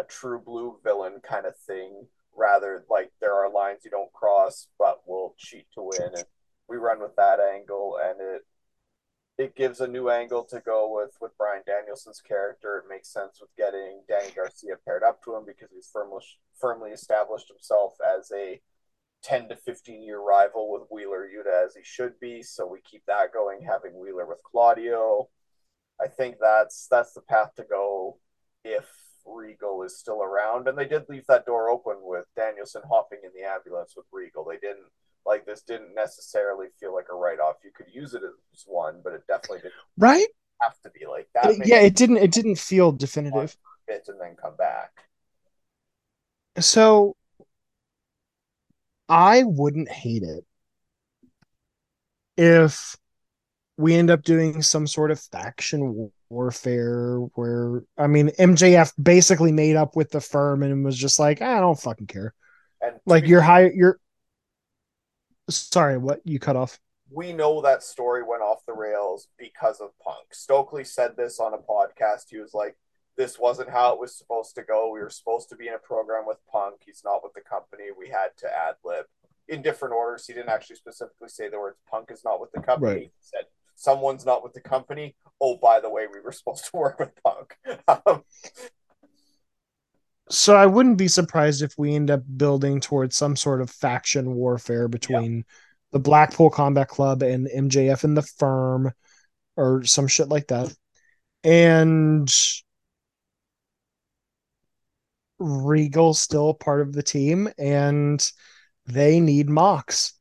a true blue villain kind of thing rather like there are lines you don't cross but we'll cheat to win and we run with that angle and it it gives a new angle to go with with Bryan Danielson's character. It makes sense with getting Danny Garcia paired up to him because he's firmly firmly established himself as a 10 to 15 year rival with Wheeler Yuta as he should be. So we keep that going, having Wheeler with Claudio. I think that's that's the path to go if Regal is still around. And they did leave that door open with Danielson hopping in the ambulance with Regal. They didn't like this didn't necessarily feel like a write off. You could use it as one, but it definitely didn't right have to be like that. It, yeah, it didn't it didn't feel definitive. It and then come back. So I wouldn't hate it if we end up doing some sort of faction warfare where I mean MJF basically made up with the firm and was just like, ah, I don't fucking care. And like you're high you're Sorry, what you cut off? We know that story went off the rails because of Punk. Stokely said this on a podcast. He was like, this wasn't how it was supposed to go. We were supposed to be in a program with Punk. He's not with the company. We had to ad lib in different orders. He didn't actually specifically say the words Punk is not with the company. Right. He said someone's not with the company. Oh, by the way, we were supposed to work with Punk. Um, So I wouldn't be surprised if we end up building towards some sort of faction warfare between the Blackpool Combat Club and MJF and the firm or some shit like that. And Regal's still part of the team and they need Mox.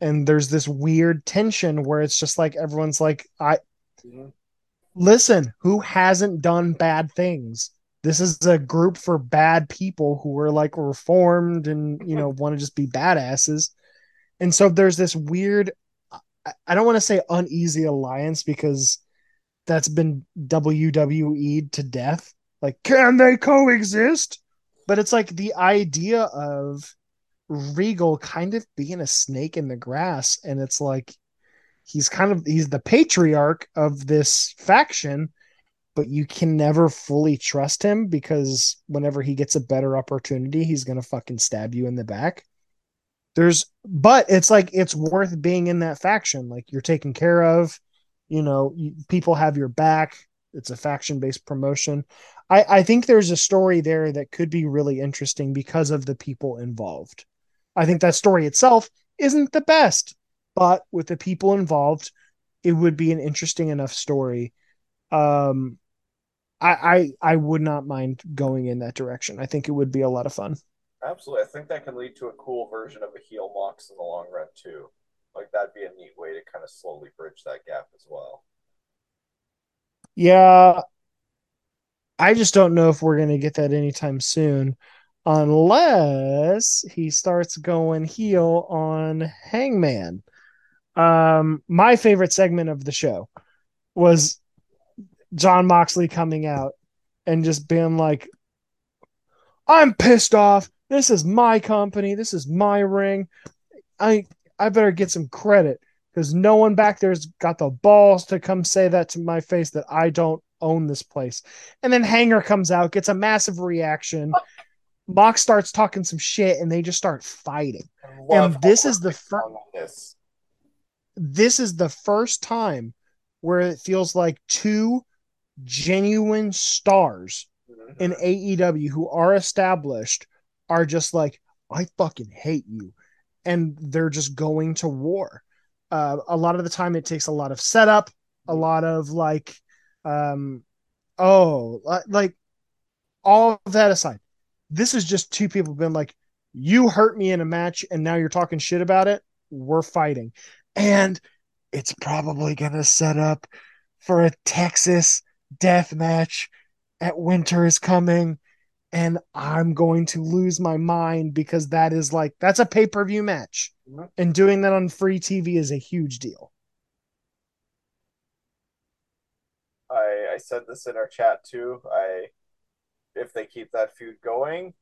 And there's this weird tension where it's just like everyone's like, I Mhm. listen, who hasn't done bad things? This is a group for bad people who are like reformed and you know want to just be badasses. And so there's this weird I- I don't want to say uneasy alliance because that's been WWE'd to death. Like, can they coexist? But it's like the idea of Regal kind of being a snake in the grass, and it's like he's kind of he's the patriarch of this faction, but you can never fully trust him because whenever he gets a better opportunity, he's gonna fucking stab you in the back. There's but it's like it's worth being in that faction. Like you're taken care of, you know, you, people have your back. It's a faction based promotion. I, I think there's a story there that could be really interesting because of the people involved. I think that story itself isn't the best, but with the people involved, it would be an interesting enough story. Um, I, I I would not mind going in that direction. I think it would be a lot of fun. Absolutely. I think that can lead to a cool version of a heel Mox in the long run, too. Like, that'd be a neat way to kind of slowly bridge that gap as well. Yeah, I just don't know if we're going to get that anytime soon unless he starts going heel on Hangman. Um my favorite segment of the show was Jon Moxley coming out and just being like I'm pissed off. This is my company. This is my ring. I I better get some credit because no one back there's got the balls to come say that to my face that I don't own this place. And then Hanger comes out, gets a massive reaction. Mox starts talking some shit, and they just start fighting. And this is the we're fir- on this. This is the first time where it feels like two genuine stars in AEW who are established are just like, I fucking hate you. And they're just going to war. Uh, a lot of the time, it takes a lot of setup, a lot of like, um, oh, like all of that aside, this is just two people been like, you hurt me in a match and now you're talking shit about it. We're fighting. And it's probably going to set up for a Texas death match at winter is coming and I'm going to lose my mind because that is like that's a pay-per-view match. Mhm. And doing that on free TV is a huge deal. I, I said this in our chat too. I if they keep that feud going,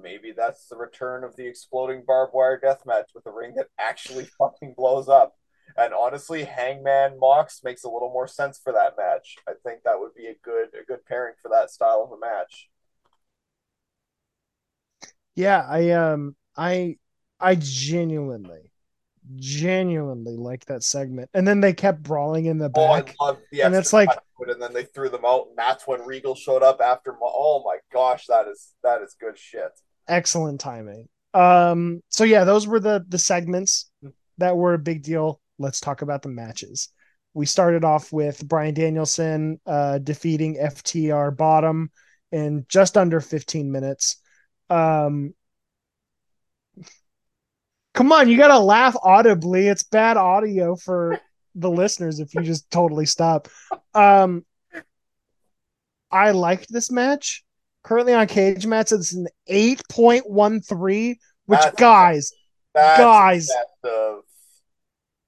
maybe that's the return of the exploding barbed wire death match with a ring that actually fucking blows up. And honestly, Hangman Mox makes a little more sense for that match. I think that would be a good a good pairing for that style of a match. Yeah, I um I I genuinely genuinely like that segment. And then they kept brawling in the back. Oh, I love the And it's like- and then they threw them out, and that's when Regal showed up after. Oh my gosh, that is that is good shit. Excellent timing. Um so yeah, those were the the segments that were a big deal. Let's talk about the matches. We started off with Bryan Danielson uh defeating FTR bottom in just under 15 minutes. Um Come on, you got to laugh audibly. It's bad audio for the listeners if you just totally stop. Um I liked this match. Currently on Cagematch, it's an 8.13, which That's- guys, That's guys, that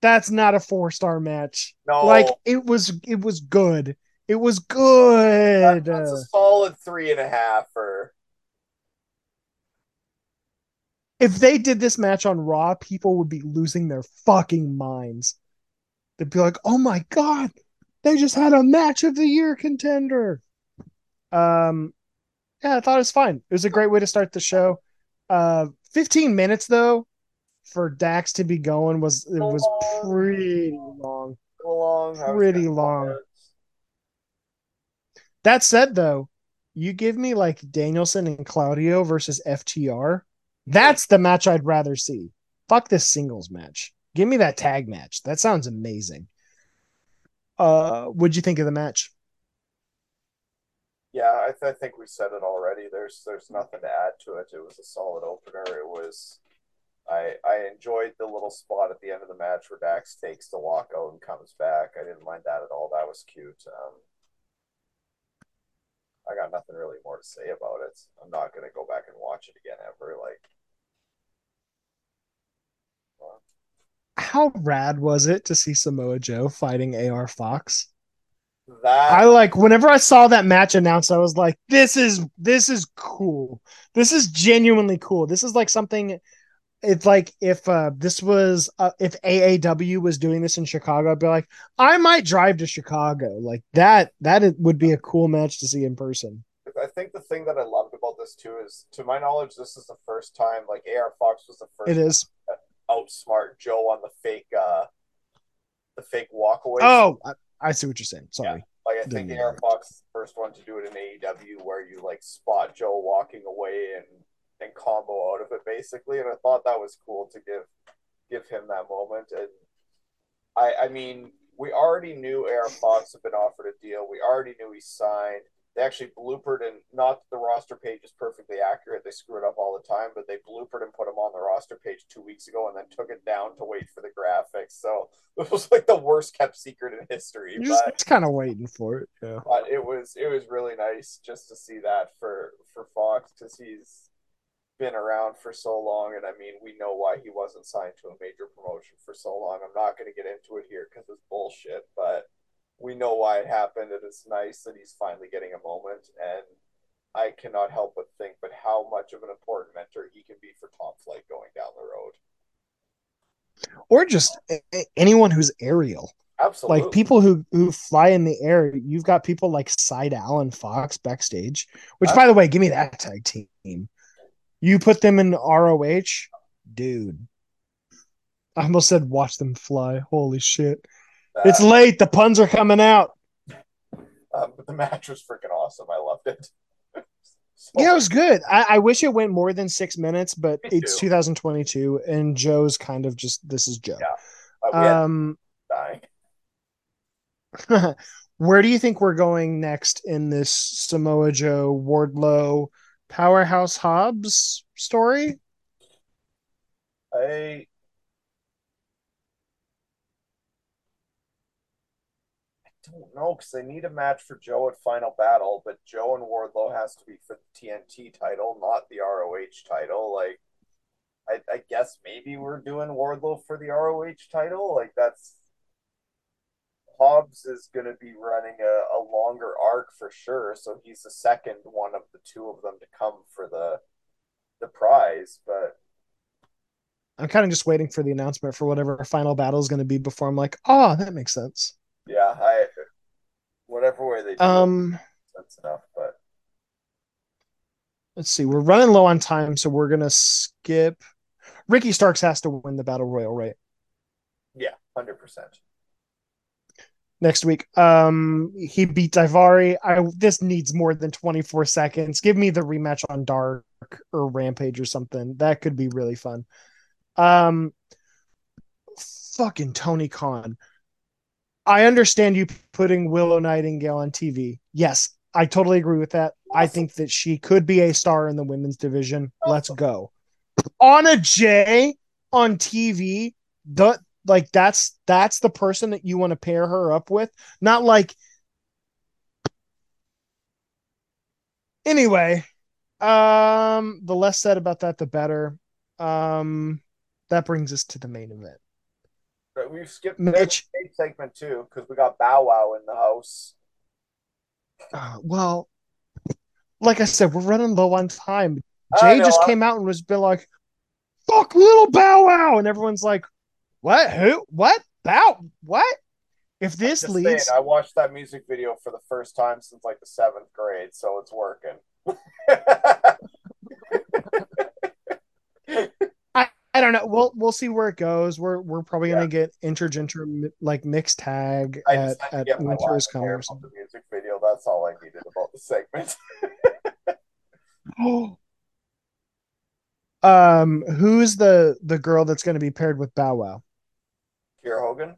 that's not a four star match. no, Like it was, it was good. It was good. that's a solid three and a half. Or If they did this match on Raw, people would be losing their fucking minds. They'd be like, "Oh my god, they just had a match of the year contender." Um, yeah, I thought it was fine. It was a great way to start the show. Uh, 15 minutes though for Dax to be going was it was pretty long. Long, Pretty long. That said, though, you give me like Danielson and Claudio versus FTR. That's the match I'd rather see. Fuck this singles match. Give me that tag match. That sounds amazing. Uh, what'd you think of the match? Yeah, I, th- I think we said it already. There's there's nothing to add to it. It was a solid opener. It was I I enjoyed the little spot at the end of the match where Dax takes the walkout and comes back. I didn't mind that at all. That was cute. Um, I got nothing really more to say about it. I'm not gonna go back and watch it again ever. Like, well. how rad was it to see Samoa Joe fighting AR Fox? That I like whenever I saw that match announced, I was like, this is this is cool. This is genuinely cool. This is like something it's like if uh, this was uh, if AAW was doing this in Chicago, I'd be like, I might drive to Chicago. Like that, that would be a cool match to see in person. I think the thing that I loved about this too is, to my knowledge, this is the first time like AR Fox was the first. It is outsmart Joe on the fake, uh the fake walkaway. Oh, I, I, see what you're saying. Sorry. Yeah. Like I think AR Fox the first one to do it in AEW, where you like spot Joe walking away and and combo out of it basically, and I thought that was cool to give give him that moment. And I I mean, we already knew AR Fox had been offered a deal. We already knew he signed. They actually bloopered and not the roster page is perfectly accurate. They screw it up all the time, but they bloopered and put him on the roster page two weeks ago and then took it down to wait for the graphics. So it was like the worst kept secret in history. You're but, just kind of waiting for it. Yeah. But it was it was really nice just to see that for for Fox because he's been around for so long, and I mean, we know why he wasn't signed to a major promotion for so long. I'm not going to get into it here because it's bullshit, but we know why it happened, and it's nice that he's finally getting a moment. And I cannot help but think, but how much of an important mentor he can be for Top Flight going down the road, or just anyone who's aerial. Absolutely. Like people who who fly in the air. You've got people like Sydal and Fox backstage. Which, by the way, give me that tag team. You put them in ROH, dude. I almost said watch them fly. Holy shit. Uh, it's late. The puns are coming out. Um, but the match was freaking awesome. I loved it. so yeah, it was good. I, I, wish it went more than six minutes, but it's 2022 and Joe's kind of just this is Joe. Yeah. Uh, um, where do you think we're going next in this Samoa Joe Wardlow Powerhouse Hobbs story? I don't know because they need a match for Joe at Final Battle, but Joe and Wardlow has to be for the TNT title, not the ROH title. Like, I, I guess maybe we're doing Wardlow for the ROH title. Like, that's Hobbs is going to be running a, a longer arc for sure, so he's the second one of the two of them to come for the the prize. But I'm kind of just waiting for the announcement for whatever final battle is going to be before I'm like, oh, that makes sense. Yeah, I whatever way they do um, that's enough. But let's see, we're running low on time, so we're gonna skip. Ricky Starks has to win the battle royal, right? Yeah, hundred percent next week. Um, he beat Daivari. I this needs more than 24 seconds. Give me the rematch on Dark or Rampage or something. That could be really fun. Um, fucking Tony Khan. I understand you putting Willow Nightingale on TV. Yes, I totally agree with that. I think that she could be a star in the women's division. Let's go. Anna Jay on TV. The like that's that's the person that you want to pair her up with. Not like anyway um the less said about that the better. Um that brings us to the main event. Right, we've skipped Mitch? segment too because we got bow wow in the house. Uh, well like i said we're running low on time. Jay just came out and was been like fuck little Bow Wow, and everyone's like, what? Who? What? Bow? What? If this leads, saying, I watched that music video for the first time since like the seventh grade, so it's working. I, I don't know. We'll we'll see where it goes. We're we're probably Yeah. gonna get intergender like mixed tag I at just had to at Winter is coming the music video. That's all I needed about the segment. um, who's the the girl that's going to be paired with Bow Wow? Kiera Hogan.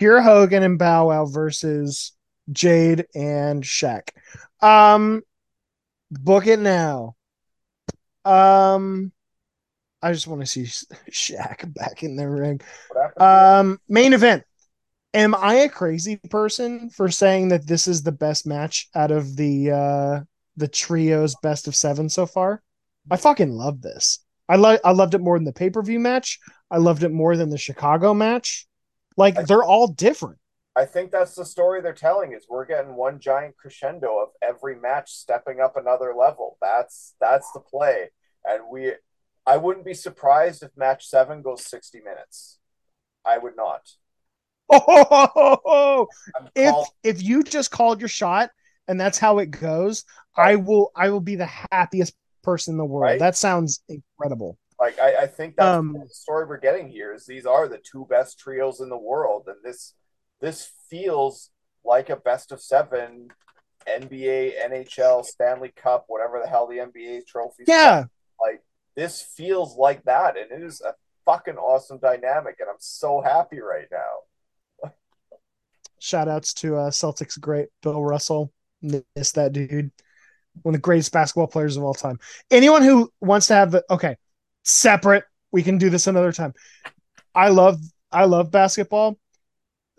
Kiera Hogan and Bow Wow versus Jade and Shaq. Um, book it now. Um, I just want to see Shaq back in the ring. Um, main event. Am I a crazy person for saying that this is the best match out of the uh the trio's best of seven so far? I fucking love this. I like I loved it more than the pay-per-view match. I loved it more than the Chicago match. Like I- they're all different. I think that's the story they're telling is we're getting one giant crescendo of every match stepping up another level. That's that's the play. And we I wouldn't be surprised if match 7 goes 60 minutes. I would not. Oh, I'm if if you just called your shot and that's how it goes, I will I will be the happiest person in the world. Right? That sounds incredible. like I, I think that's Um, the story we're getting here is these are the two best trios in the world and this this feels like a best of 7 NBA, NHL, Stanley Cup, whatever the hell the NBA trophies Yeah. like this feels like that and it is a fucking awesome dynamic and i'm so happy right now Shout outs to uh, Celtics great Bill Russell. Miss that dude. One of the greatest basketball players of all time. Anyone who wants to have the okay, separate, we can do this another time. I love I love basketball.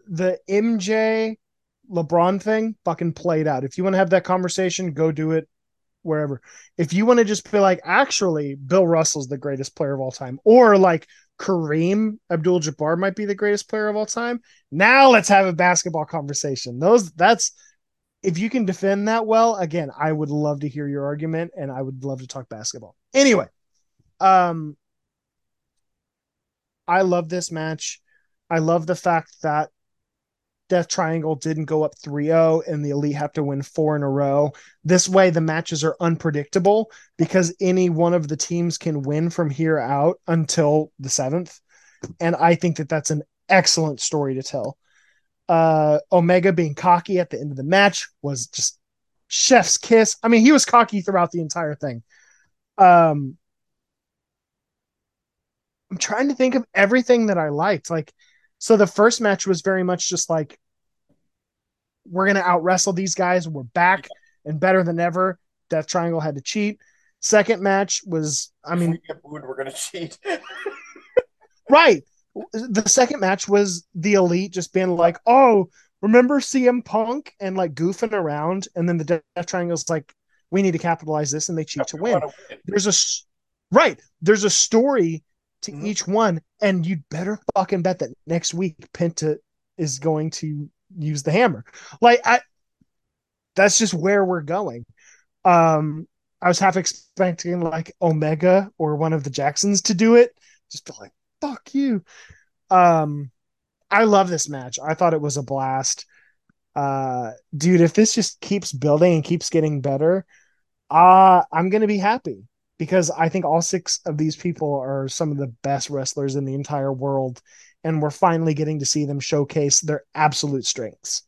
The MJ LeBron thing fucking played out. If you want to have that conversation, go do it wherever. If you want to just be like, actually, Bill Russell's the greatest player of all time, or like Kareem Abdul Jabbar might be the greatest player of all time. Now let's have a basketball conversation. Those that's if you can defend that well, again, I would love to hear your argument and I would love to talk basketball. Anyway, um I love this match. I love the fact that Death Triangle didn't go up 3-0 and the Elite have to win four in a row. This way the matches are unpredictable because any one of the teams can win from here out until the 7th. And I think that that's an excellent story to tell. Uh Omega being cocky at the end of the match was just chef's kiss. I mean, he was cocky throughout the entire thing. Um I'm trying to think of everything that I liked. Like, so the first match was very much just like, we're gonna out wrestle these guys. We're back and better than ever. Death Triangle had to cheat. Second match was, I mean, we get booed we're gonna cheat right. The second match was the elite just being like, oh, remember CM Punk and like goofing around, and then the Death Triangle's like, we need to capitalize this, and they cheat to win. win. there's a right there's a story to Mhm. each one and you'd better fucking bet that next week penta is going to use the hammer like i that's just where we're going um i was half expecting like omega or one of the jacksons to do it just be like fuck you. Um i love this match. I thought it was a blast. Uh dude if this just keeps building and keeps getting better uh i'm gonna be happy because i think all six of these people are some of the best wrestlers in the entire world and we're finally getting to see them showcase their absolute strengths.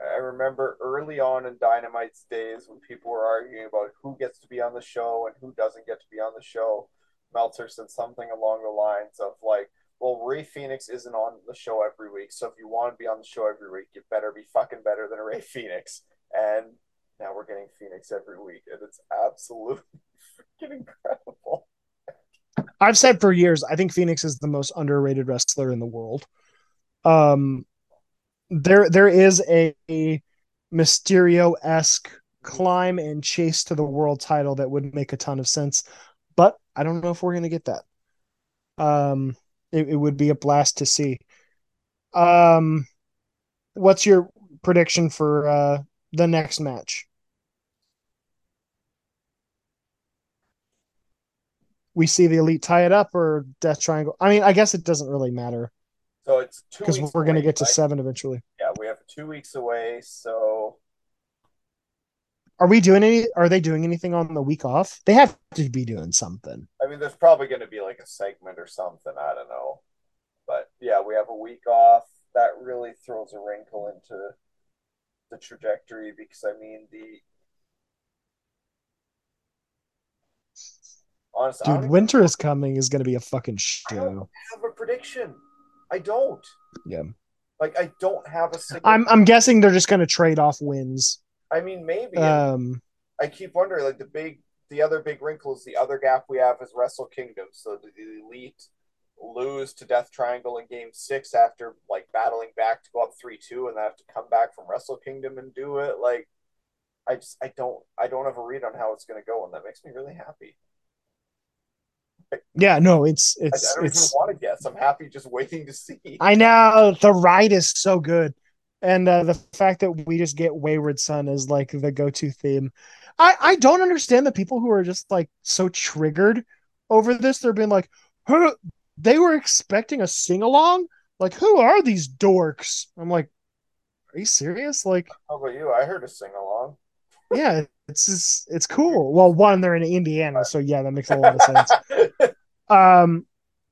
I remember early on in dynamite's days when people were arguing about who gets to be on the show and who doesn't get to be on the show meltzer said something along the lines of like well Rey Fenix isn't on the show every week so if you want to be on the show every week you better be fucking better than Rey Fenix. And now we're getting Fenix every week and it's absolutely freaking incredible. I've said for years i think Fenix is the most underrated wrestler in the world. Um there there is a, a mysterio-esque climb and chase to the world title that would make a ton of sense i don't know if we're going to get that um it, it would be a blast to see um what's your prediction for uh the next match we see the elite tie it up or Death Triangle. I mean, I guess it doesn't really matter So it's because we're gonna get to right? seven eventually. Yeah, we have two weeks away. So Are we doing any? Are they doing anything on the week off? They have to be doing something. I mean, there's probably going to be like a segment or something. I don't know. But yeah, we have a week off. That really throws a wrinkle into the trajectory because I mean the honestly, Dude, winter is coming is gonna be a fucking show. I don't have a prediction. I don't. Yeah. Like I don't have a single. I'm I'm guessing they're just gonna trade off wins. I mean, maybe. Um, I keep wondering, like the big, the other big wrinkle is the other gap we have is Wrestle Kingdom. So the, elite lose to Death Triangle in Game Six after like battling back to go up three two, and they have to come back from Wrestle Kingdom and do it. Like, I just, I don't, I don't have a read on how it's going to go, and that makes me really happy. yeah, no, it's I, I don't even want to guess. I'm happy just waiting to see. I know the ride is so good, and uh, the fact that we just get Wayward Son as like the go-to theme. I I don't understand the people who are just like so triggered over this. They're being like, who they were expecting a sing along. Like, who are these dorks? I'm like, are you serious? Like, How about you? I heard a sing along. yeah, it's just, it's cool. Well, one, they're in Indiana, so yeah, that makes a lot of sense. Um,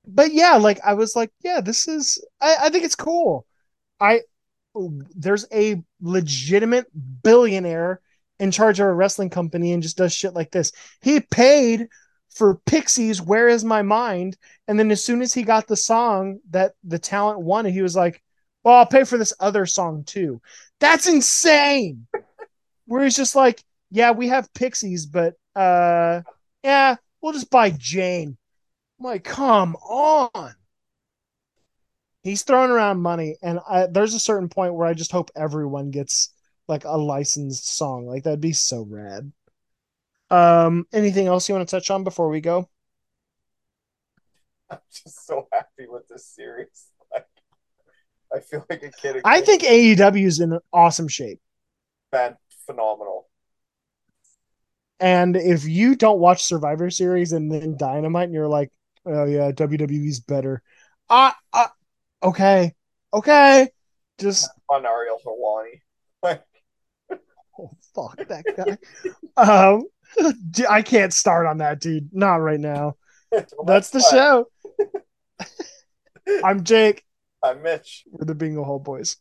but yeah, like I was like, yeah, this is. I, I think it's cool. I there's a legitimate billionaire in charge of a wrestling company and just does shit like this. He paid for Pixies "Where Is My Mind," and then as soon as he got the song that the talent wanted, he was like, "Well, I'll pay for this other song too." That's insane. Where he's just like, "Yeah, we have Pixies, but uh, yeah, we'll just buy Jane." I'm like, come on. He's throwing around money, and I, there's a certain point where I just hope everyone gets like a licensed song. Like that'd be so rad. Um, anything else you want to touch on before we go? I'm just so happy with this series. Like, I feel like a kid. I think AEW is in awesome shape. fan phenomenal. And if you don't watch Survivor Series and then Dynamite, and you're like, "Oh yeah, WWE's better," uh, uh okay, okay, just On Ariel Helwani. Like, oh fuck that guy. um, I can't start on that, dude. Not right now. well, That's the fine. show. I'm Jake. I'm Mitch. We're the Bingo Hall Boys.